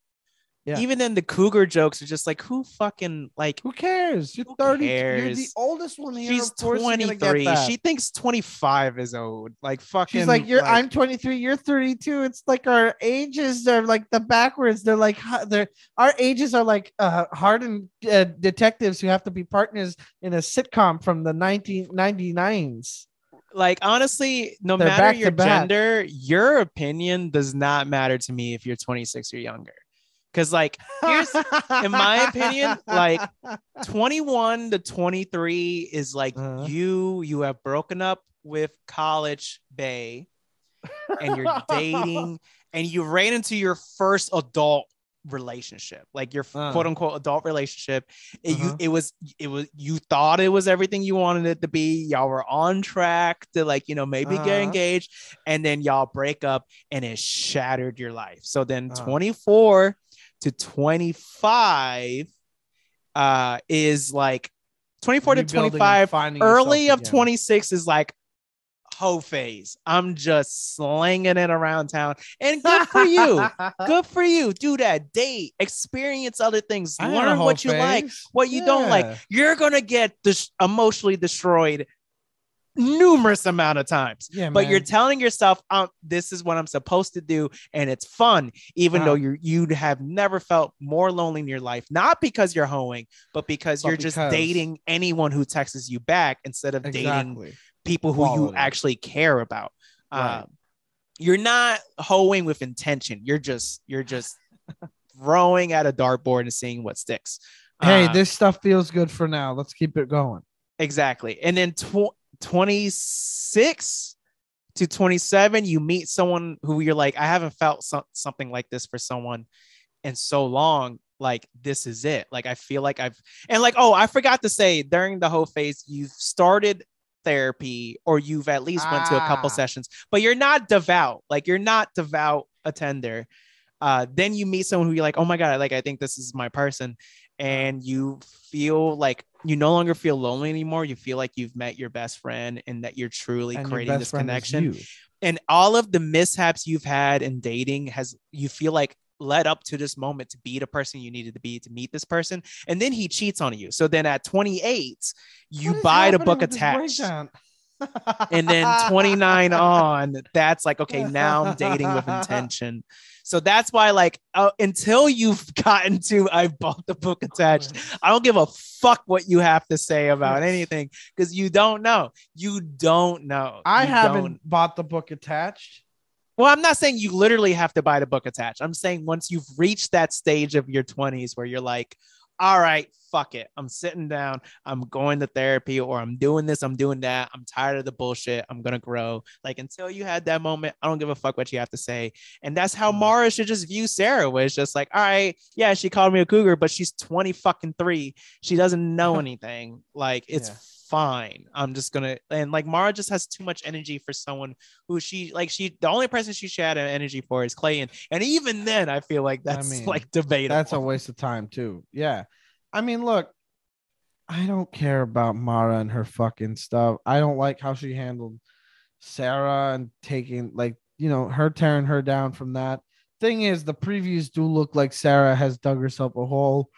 Yeah. even then the cougar jokes are just like who fucking like Who cares? You're Who 30. You're the oldest one here. she's of course you're gonna get 23 she thinks 25 is old like fucking She's like, you're. I'm 23. You're 32. It's like our ages are like the backwards. They're like they're our ages are like uh, hardened uh, detectives who have to be partners in a sitcom from the 1999s. like honestly no They're matter your gender your opinion does not matter to me if you're 26 or younger because like Here's- in my opinion, like, [LAUGHS] 21 to 23 is like Uh-huh. you you have broken up with college bay and you're [LAUGHS] dating and you ran into your first adult relationship like your Uh. quote unquote adult relationship it, Uh-huh. you, it was it was you thought it was everything you wanted it to be y'all were on track to like you know maybe get Uh-huh. engaged and then y'all break up and it shattered your life so then Uh. 24 to 25 uh is like 24 to 25 early of again. 26 is like hoe phase. I'm just slinging it around town. And good for you. [LAUGHS] Good for you. Do that. Date. Experience other things. I learn what you like what you don't like. You're gonna get dis- emotionally destroyed numerous amount of times Yeah, but you're telling yourself um, this is what i'm supposed to do and it's fun even Uh. though you you have never felt more lonely in your life not because you're hoeing but because But you're just dating anyone who texts you back instead of dating people who you actually care about Right. um, you're not hoeing with intention you're just you're just throwing at a dartboard and seeing what sticks Hey, Uh, this stuff feels good for now. Let's keep it going. Exactly. And then tw- 26 to 27, you meet someone who you're like, I haven't felt some- something like this for someone in so long. like this is it. Like I feel like I've and like oh I forgot to say during the whole phase you've started therapy or you've at least went to a couple Ah. sessions, but you're not devout. Like you're not devout attender. Uh, then you meet someone who you're like, oh my god, like I think this is my person, and you feel like you no longer feel lonely anymore. You feel like you've met your best friend and that you're truly And creating this connection. and all of the mishaps you've had in dating has you feel like led up to this moment to be the person you needed to be to meet this person. And then he cheats on you. So then at 28 you buy the book attached. and then 29 [LAUGHS] on that's like okay now i'm dating with [LAUGHS] intention so that's why like uh, until you've [LAUGHS] gotten to i bought the book attached i don't give a fuck what you have to say about anything because you don't know you don't know I You haven't don't. bought the book attached. Well, I'm not saying you literally have to buy the book attached. I'm saying once you've reached that stage of your 20s where you're like, all right, fuck it. I'm sitting down, I'm going to therapy, or I'm doing this, I'm doing that. I'm tired of the bullshit. I'm gonna grow. Like until you had that moment, I don't give a fuck what you have to say. And that's how Mm. Mara should just view Sarah, was just like, all right, yeah, she called me a cougar, but she's 20 fucking three. She doesn't know [LAUGHS] anything. Like it's Yeah. Fine. I'm just gonna and like Mara just has too much energy for someone who she like she the only person she should have energy for is Clayton. And and even then I feel like I that's mean, like debatable. That's a waste of time too. Yeah. I mean, look, I don't care about Mara and her fucking stuff. I don't like how she handled Sarah and taking like, you know, her tearing her down from that. Thing is, the previews do look like Sarah has dug herself a hole.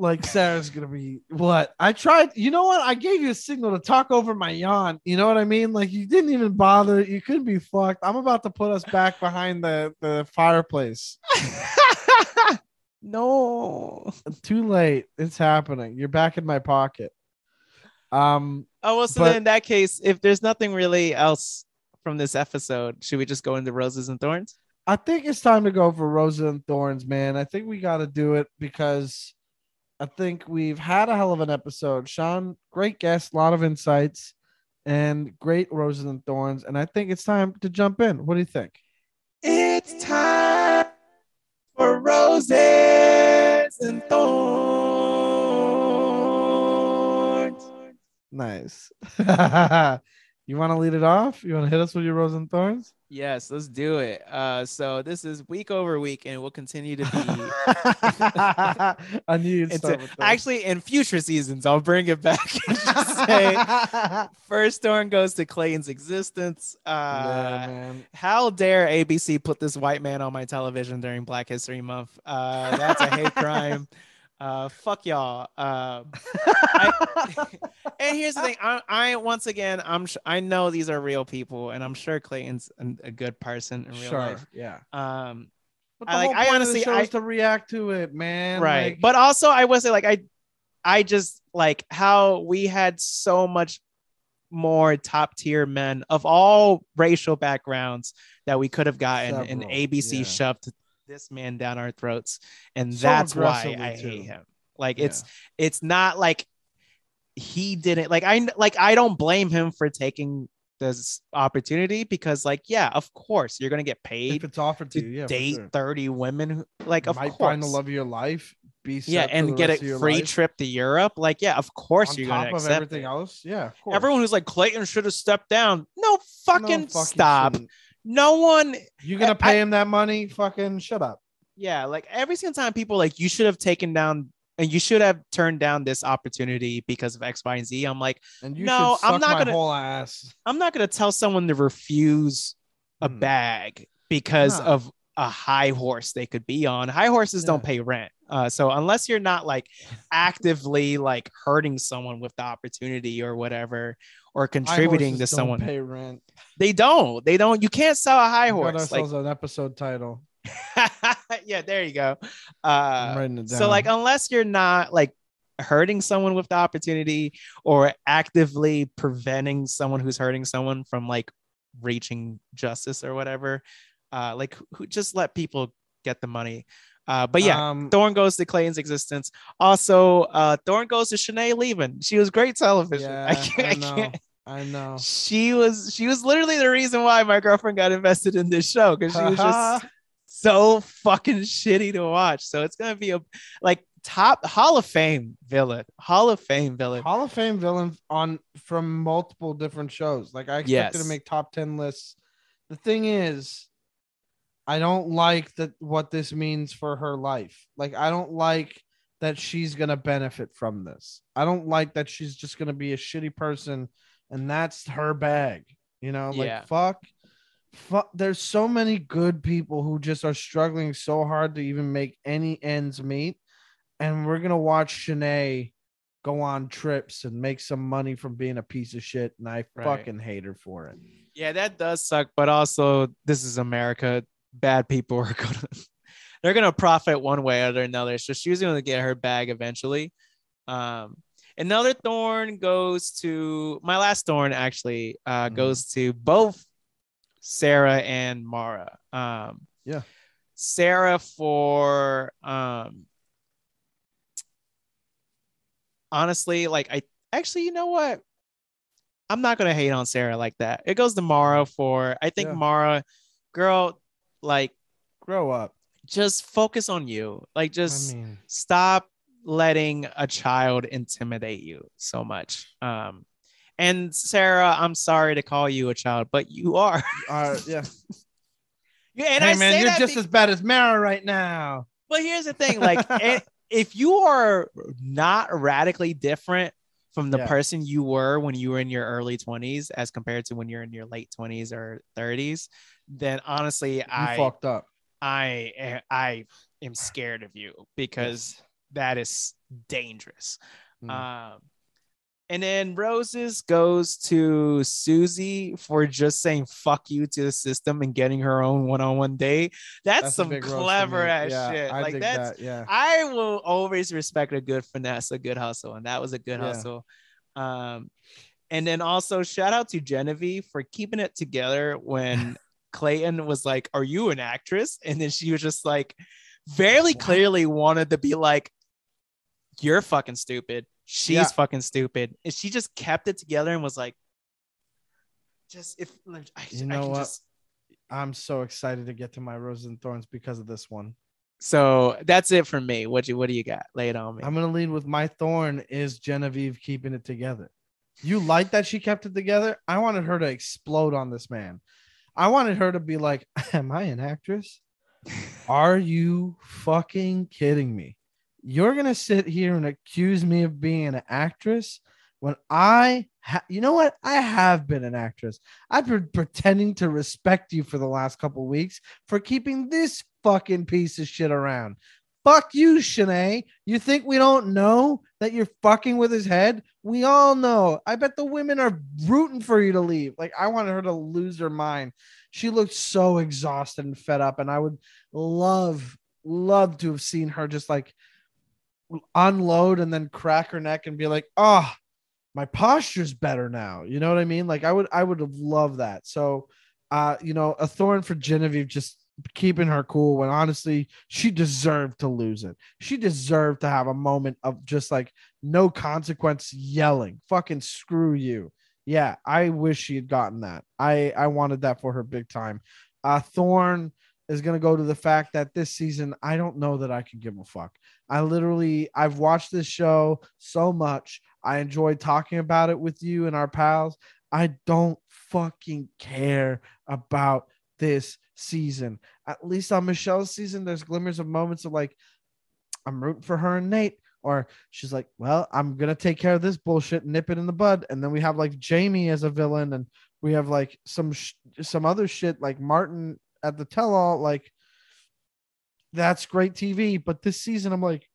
Like Sarah's gonna be what? I tried. You know what? I gave you a signal to talk over my yawn. You know what I mean? Like you didn't even bother. You couldn't be fucked. I'm about to put us back behind the the fireplace. [LAUGHS] no. Too late. It's happening. You're back in my pocket. Um, Oh well, so But- then in that case, if there's nothing really else from this episode, should we just go into roses and thorns? I think it's time to go for Rosa and Thorns, man. I think we got to do it because I think we've had a hell of an episode. Sean, great guest, a lot of insights, and great Roses and Thorns. And I think it's time to jump in. What do you think? It's time for roses and thorns. Nice. [LAUGHS] you want to lead it off? You want to hit us with your Roses and Thorns? Yes, let's do it. Uh, so this is week over week, and will continue to be. [LAUGHS] I knew you'd start a- with this. actually, in future seasons, I'll bring it back [LAUGHS] and just say [LAUGHS] first thorn goes to Clayton's existence. Uh, yeah, how dare ABC put this white man on my television during Black History Month? Uh, that's a hate crime. Uh, fuck y'all. Uh, [LAUGHS] and here's the thing. I, I once again, I'm sh- I know these are real people, and I'm sure Clayton's a good person in real sure, life. yeah. Um, But I the like- whole I point honestly- of the show I- is to react to it, man. right. Like, but also, I will say, like, I, I just like how we had so much more top tier men of all racial backgrounds that we could have gotten, and Several, ABC yeah. shoved this man down our throats, and So that's why I too. hate him. Like, Yeah. it's it's not like he didn't like I like I don't blame him for taking this opportunity because like yeah, of course you're gonna get paid if it's offered to to you, yeah, date sure. 30 women who, like You of might course find the love of your life. Be yeah and get a free life. trip to europe like yeah of course on you're top gonna of accept everything it. else. Yeah, of course. everyone who's like clayton should have stepped down no No fucking, stop shouldn't. No one You're gonna I- pay him that money? Fucking shut up. yeah like every single time people like you should have taken down and you should have turned down this opportunity because of x y and z i'm like And you No, I'm not my gonna- whole ass. i'm not to tell someone to refuse a Hmm. bag because No. of a high horse they could be on high horses don't pay rent uh, so unless you're not like actively like hurting someone with the opportunity or whatever or contributing to someone Pay rent. they don't they don't you can't sell a high We got horse like an episode title. [LAUGHS] yeah there you go uh writing it down. so like unless you're not like hurting someone with the opportunity or actively preventing someone who's hurting someone from like reaching justice or whatever uh like who just let people get the money uh but yeah um, Thorn goes to Clayton's existence. Also, uh, Thorn goes to Shanae leaving. She was great television. yeah, [LAUGHS] I can't. I, I know. can't. I know. She was. She was literally the reason why my girlfriend got invested in this show because she was just [LAUGHS] so fucking shitty to watch. So it's gonna be a like top Hall of Fame villain, Hall of Fame villain. Hall of Fame villain on from multiple different shows. Like I expected Yes. to make top 10 lists. The thing is, I don't like that what this means for her life. Like I don't like that she's gonna benefit from this. I don't like that she's just gonna be a shitty person and that's her bag. You know, like Yeah. fuck. Fuck, there's so many good people who just are struggling so hard to even make any ends meet. And we're gonna watch Shanae go on trips and make some money from being a piece of shit. And I Right. fucking hate her for it. Yeah, that does suck, but also this is America. Bad people are [LAUGHS] gonna they're gonna profit one way or another. So she's gonna get her bag eventually. Um another thorn goes to my last thorn actually uh Mhm. goes to both Sarah and Mara. Um Yeah. Sarah for um honestly, like I actually, you know what? I'm not gonna hate on Sarah like that. It goes to Mara for I think Yeah. Mara, girl, like Grow up. just focus on you. Like just I mean, stop letting a child intimidate you so much. Um and Sarah, I'm sorry to call you a child, but you are. uh, [LAUGHS] yeah. Yeah, and hey I man, you're just be- as bad as Mara right now. But here's the thing, like [LAUGHS] i- if you are not radically different from the Yeah. person you were when you were in your early 20s as compared to when you're in your late 20s or 30s, then honestly, You I fucked up. I eh, I am scared of you because that is dangerous. Mm. Um and then Roses goes to Susie for just saying fuck you to the system and getting her own one-on-one day. That's, a some big roast for clever ass Yeah, shit. I like that's that. Yeah. I will always respect a good finesse, a good hustle, and that was a good Yeah. hustle. Um, and then also shout out to Genevieve for keeping it together when [LAUGHS] Clayton was like, "Are you an actress?" And then she was just like, very What? clearly wanted to be like, "You're fucking stupid. She's Yeah. fucking stupid," and she just kept it together and was like, "Just if I, You I know can what? just." I'm so excited to get to my roses and thorns because of this one. So that's it for me. What you what do you got? Lay it on me. I'm gonna lead with my thorn is Genevieve keeping it together. You like that she kept it together? I wanted her to explode on this man. I wanted her to be like, [LAUGHS] Am I an actress? Are you fucking kidding me? You're gonna sit here and accuse me of being an actress when I, ha- you know what? I have been an actress. I've been pretending to respect you for the last couple weeks for keeping this fucking piece of shit around. Fuck you, Shanae. You think we don't know that you're fucking with his head? We all know. I bet the women are rooting for you to leave. Like, I wanted her to lose her mind. She looked so exhausted and fed up. And I would love, love to have seen her just like unload and then crack her neck and be like, oh, my posture's better now. You know what I mean? Like, I would, I would have loved that. So, uh, you know, a thorn for Genevieve just keeping her cool when honestly she deserved to lose it. She deserved to have a moment of just like no consequence yelling, fucking screw you. Yeah, I wish she had gotten that. I I wanted that for her big time. Uh Thorn is going to go to the fact that this season I don't know that I can give a fuck. I literally I've watched this show so much. I enjoyed talking about it with you and our pals. I don't fucking care about this season. At least on Michelle's season, there's glimmers of moments of like, I'm rooting for her and Nayte. Or she's like, well, I'm gonna take care of this bullshit, nip it in the bud. And then we have like Jamie as a villain, and we have like some sh- some other shit like Martin at the tell all. Like, that's great TV. But this season, I'm like,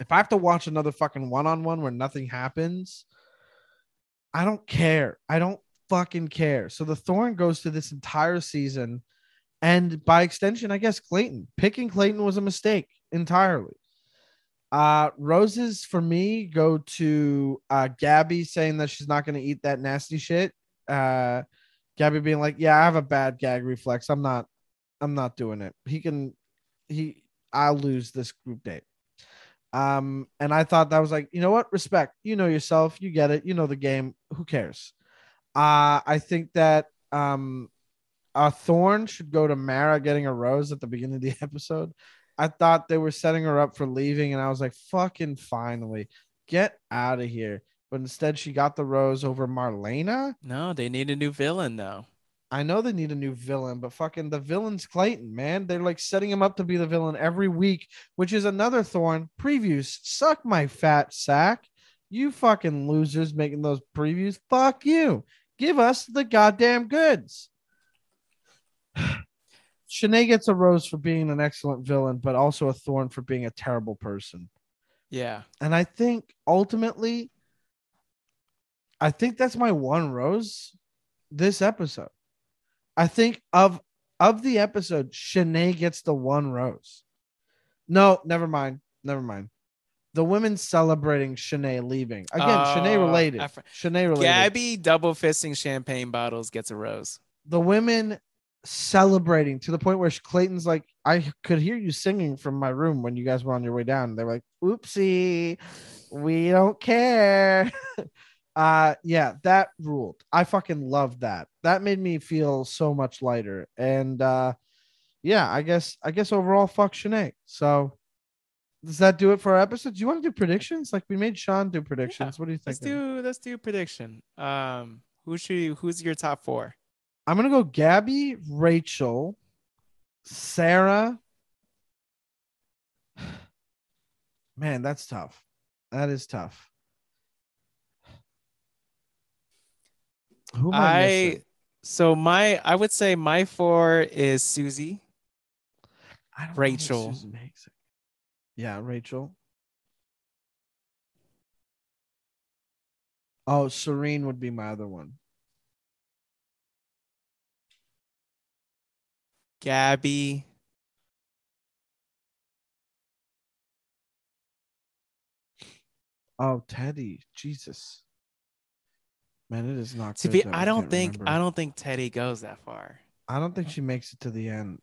if I have to watch another fucking one on one where nothing happens, I don't care. I don't fucking care. So the thorn goes to this entire season. And by extension, I guess Clayton. Picking Clayton was a mistake entirely. Uh roses for me go to uh Gabby saying that she's not gonna eat that nasty shit. Uh Gabby being like, Yeah, I have a bad gag reflex. I'm not I'm not doing it. He can he I'll lose this group date. Um, and I thought that was like, you know what? Respect. You know yourself, you get it, you know the game. Who cares? Uh, I think that um a thorn should go to Mara getting a rose at the beginning of the [LAUGHS] episode. I thought they were setting her up for leaving, and I was like, fucking finally, get out of here. But instead, she got the rose over Marlena. No, they need a new villain though. I know they need a new villain, but fucking the villain's Clayton, man. They're like setting him up to be the villain every week, which is another thorn. Previews suck my fat sack. You fucking losers making those previews. Fuck you. Give us the goddamn goods. [SIGHS] Shanae gets a rose for being an excellent villain, but also a thorn for being a terrible person. Yeah. And I think ultimately, I think that's my one rose this episode. I think of of the episode, Shanae gets the one rose. No, never mind. Never mind. The women celebrating Shanae leaving. Again, Shanae Oh, related. I fr- Shanae related. Gabby double fisting champagne bottles gets a rose. the women celebrating to the point where Clayton's like, I could hear you singing from my room when you guys were on your way down. They were like, oopsie, we don't care. [LAUGHS] uh yeah, that ruled. I fucking loved that. That made me feel so much lighter. And uh yeah, I guess I guess overall fuck Shanae. So does that do it for our episode? Do you want to do predictions? Like we made Sean do predictions. What do you think? Let's do let's do prediction. Um, who should you, who's your top four? I'm gonna go Gabby, Rachel, Sarah. [SIGHS] Man, that's tough. That is tough. Who am I, I missing? so my I would say my four is Susie. I don't know Rachel. Susan makes it. Yeah, Rachel. Oh, Serene would be my other one. Gabby. Oh, Teddi. Jesus. Man, it is not To be, I don't think remember. I don't think Teddi goes that far. I don't think she makes it to the end.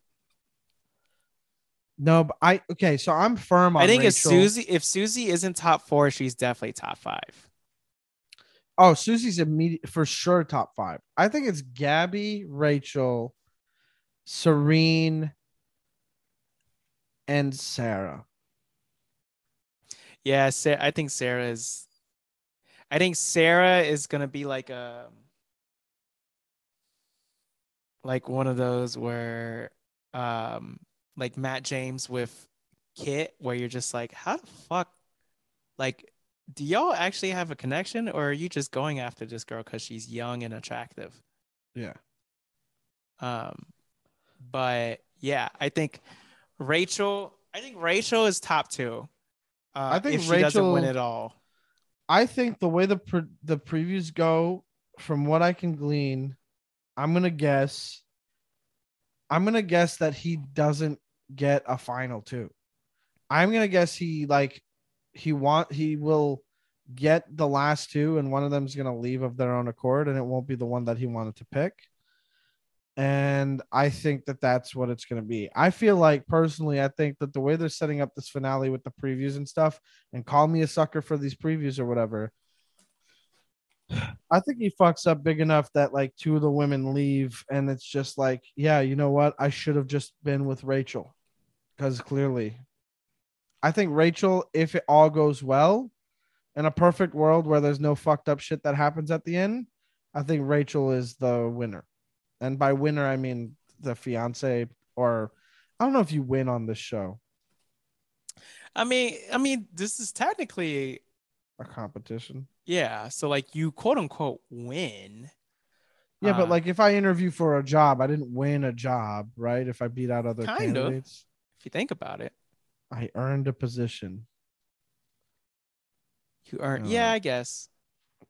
No, but I okay. So I'm firm on. I think if Susie if Susie isn't top four, she's definitely top five. Oh, Susie's immediate for sure top five. I think it's Gabby, Rachel, Serene, and Sarah. Yeah, I think Sarah is. I think Sarah is gonna be like a like one of those where um like Matt James with Kit, where you're just like, how the fuck like do y'all actually have a connection or are you just going after this girl because she's young and attractive? Yeah. Um, but yeah, I think Rachel. I think Rachel is top two. Uh, I think if she doesn't win Rachel- it all. I think the way the pre- the previews go, from what I can glean, I'm gonna guess. I'm gonna guess that he doesn't get a final two. I'm gonna guess he like he want he will get the last two, and one of them's gonna leave of their own accord, and it won't be the one that he wanted to pick. And I think that that's what it's going to be. I feel like personally, I think that the way they're setting up this finale with the previews and stuff, and call me a sucker for these previews or whatever. I think he fucks up big enough that like two of the women leave, and it's just like, yeah, you know what? I should have just been with Rachel, because clearly, I think Rachel, if it all goes well, in a perfect world where there's no fucked up shit that happens at the end, I think Rachel is the winner, and by winner I mean the fiance, or I don't know if you win on this show, I mean, I mean, this is technically a competition. Yeah. So like you quote unquote win. Yeah, but Uh, like if I interview for a job, I didn't win a job, right? If I beat out other Kind of. candidates, if you think about it, I earned a position. you earn. Uh, Yeah, I guess.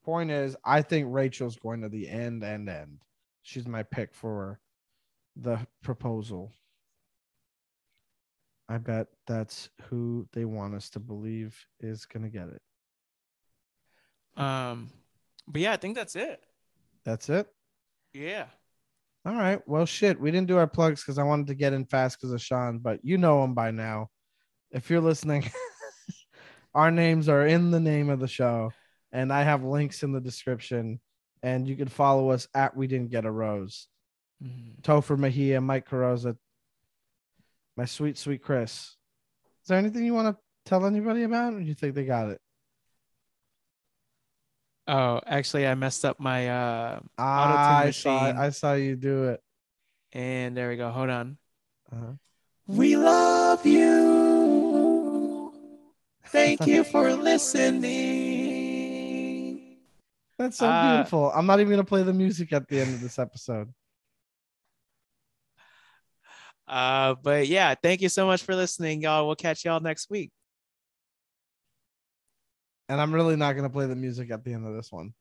Point is, I think Rachel's going to the end, and end. She's my pick for the proposal. I bet that's who they want us to believe is going to get it. Um, but yeah, I think that's it. That's it. Yeah. All right. Well, shit. We didn't do our plugs because I wanted to get in fast because of Sean, but you know him by now. If you're listening, [LAUGHS] our names are in the name of the show, and I have links in the description. And you can follow us at We Didn't Get a Rose. Mm. Topher Mejia, Mike Carosa, my sweet, sweet Chris. Is there anything you want to tell anybody about, or do you think they got it? Oh, actually, I messed up my uh, I saw. I saw you do it. and there we go. Hold on. Uh-huh. We love you. Thank you for listening. That's so Uh, beautiful. I'm not even gonna play the music at the end of this episode. Uh, but yeah, thank you so much for listening, y'all. We'll catch y'all next week. And I'm really not gonna play the music at the end of this one.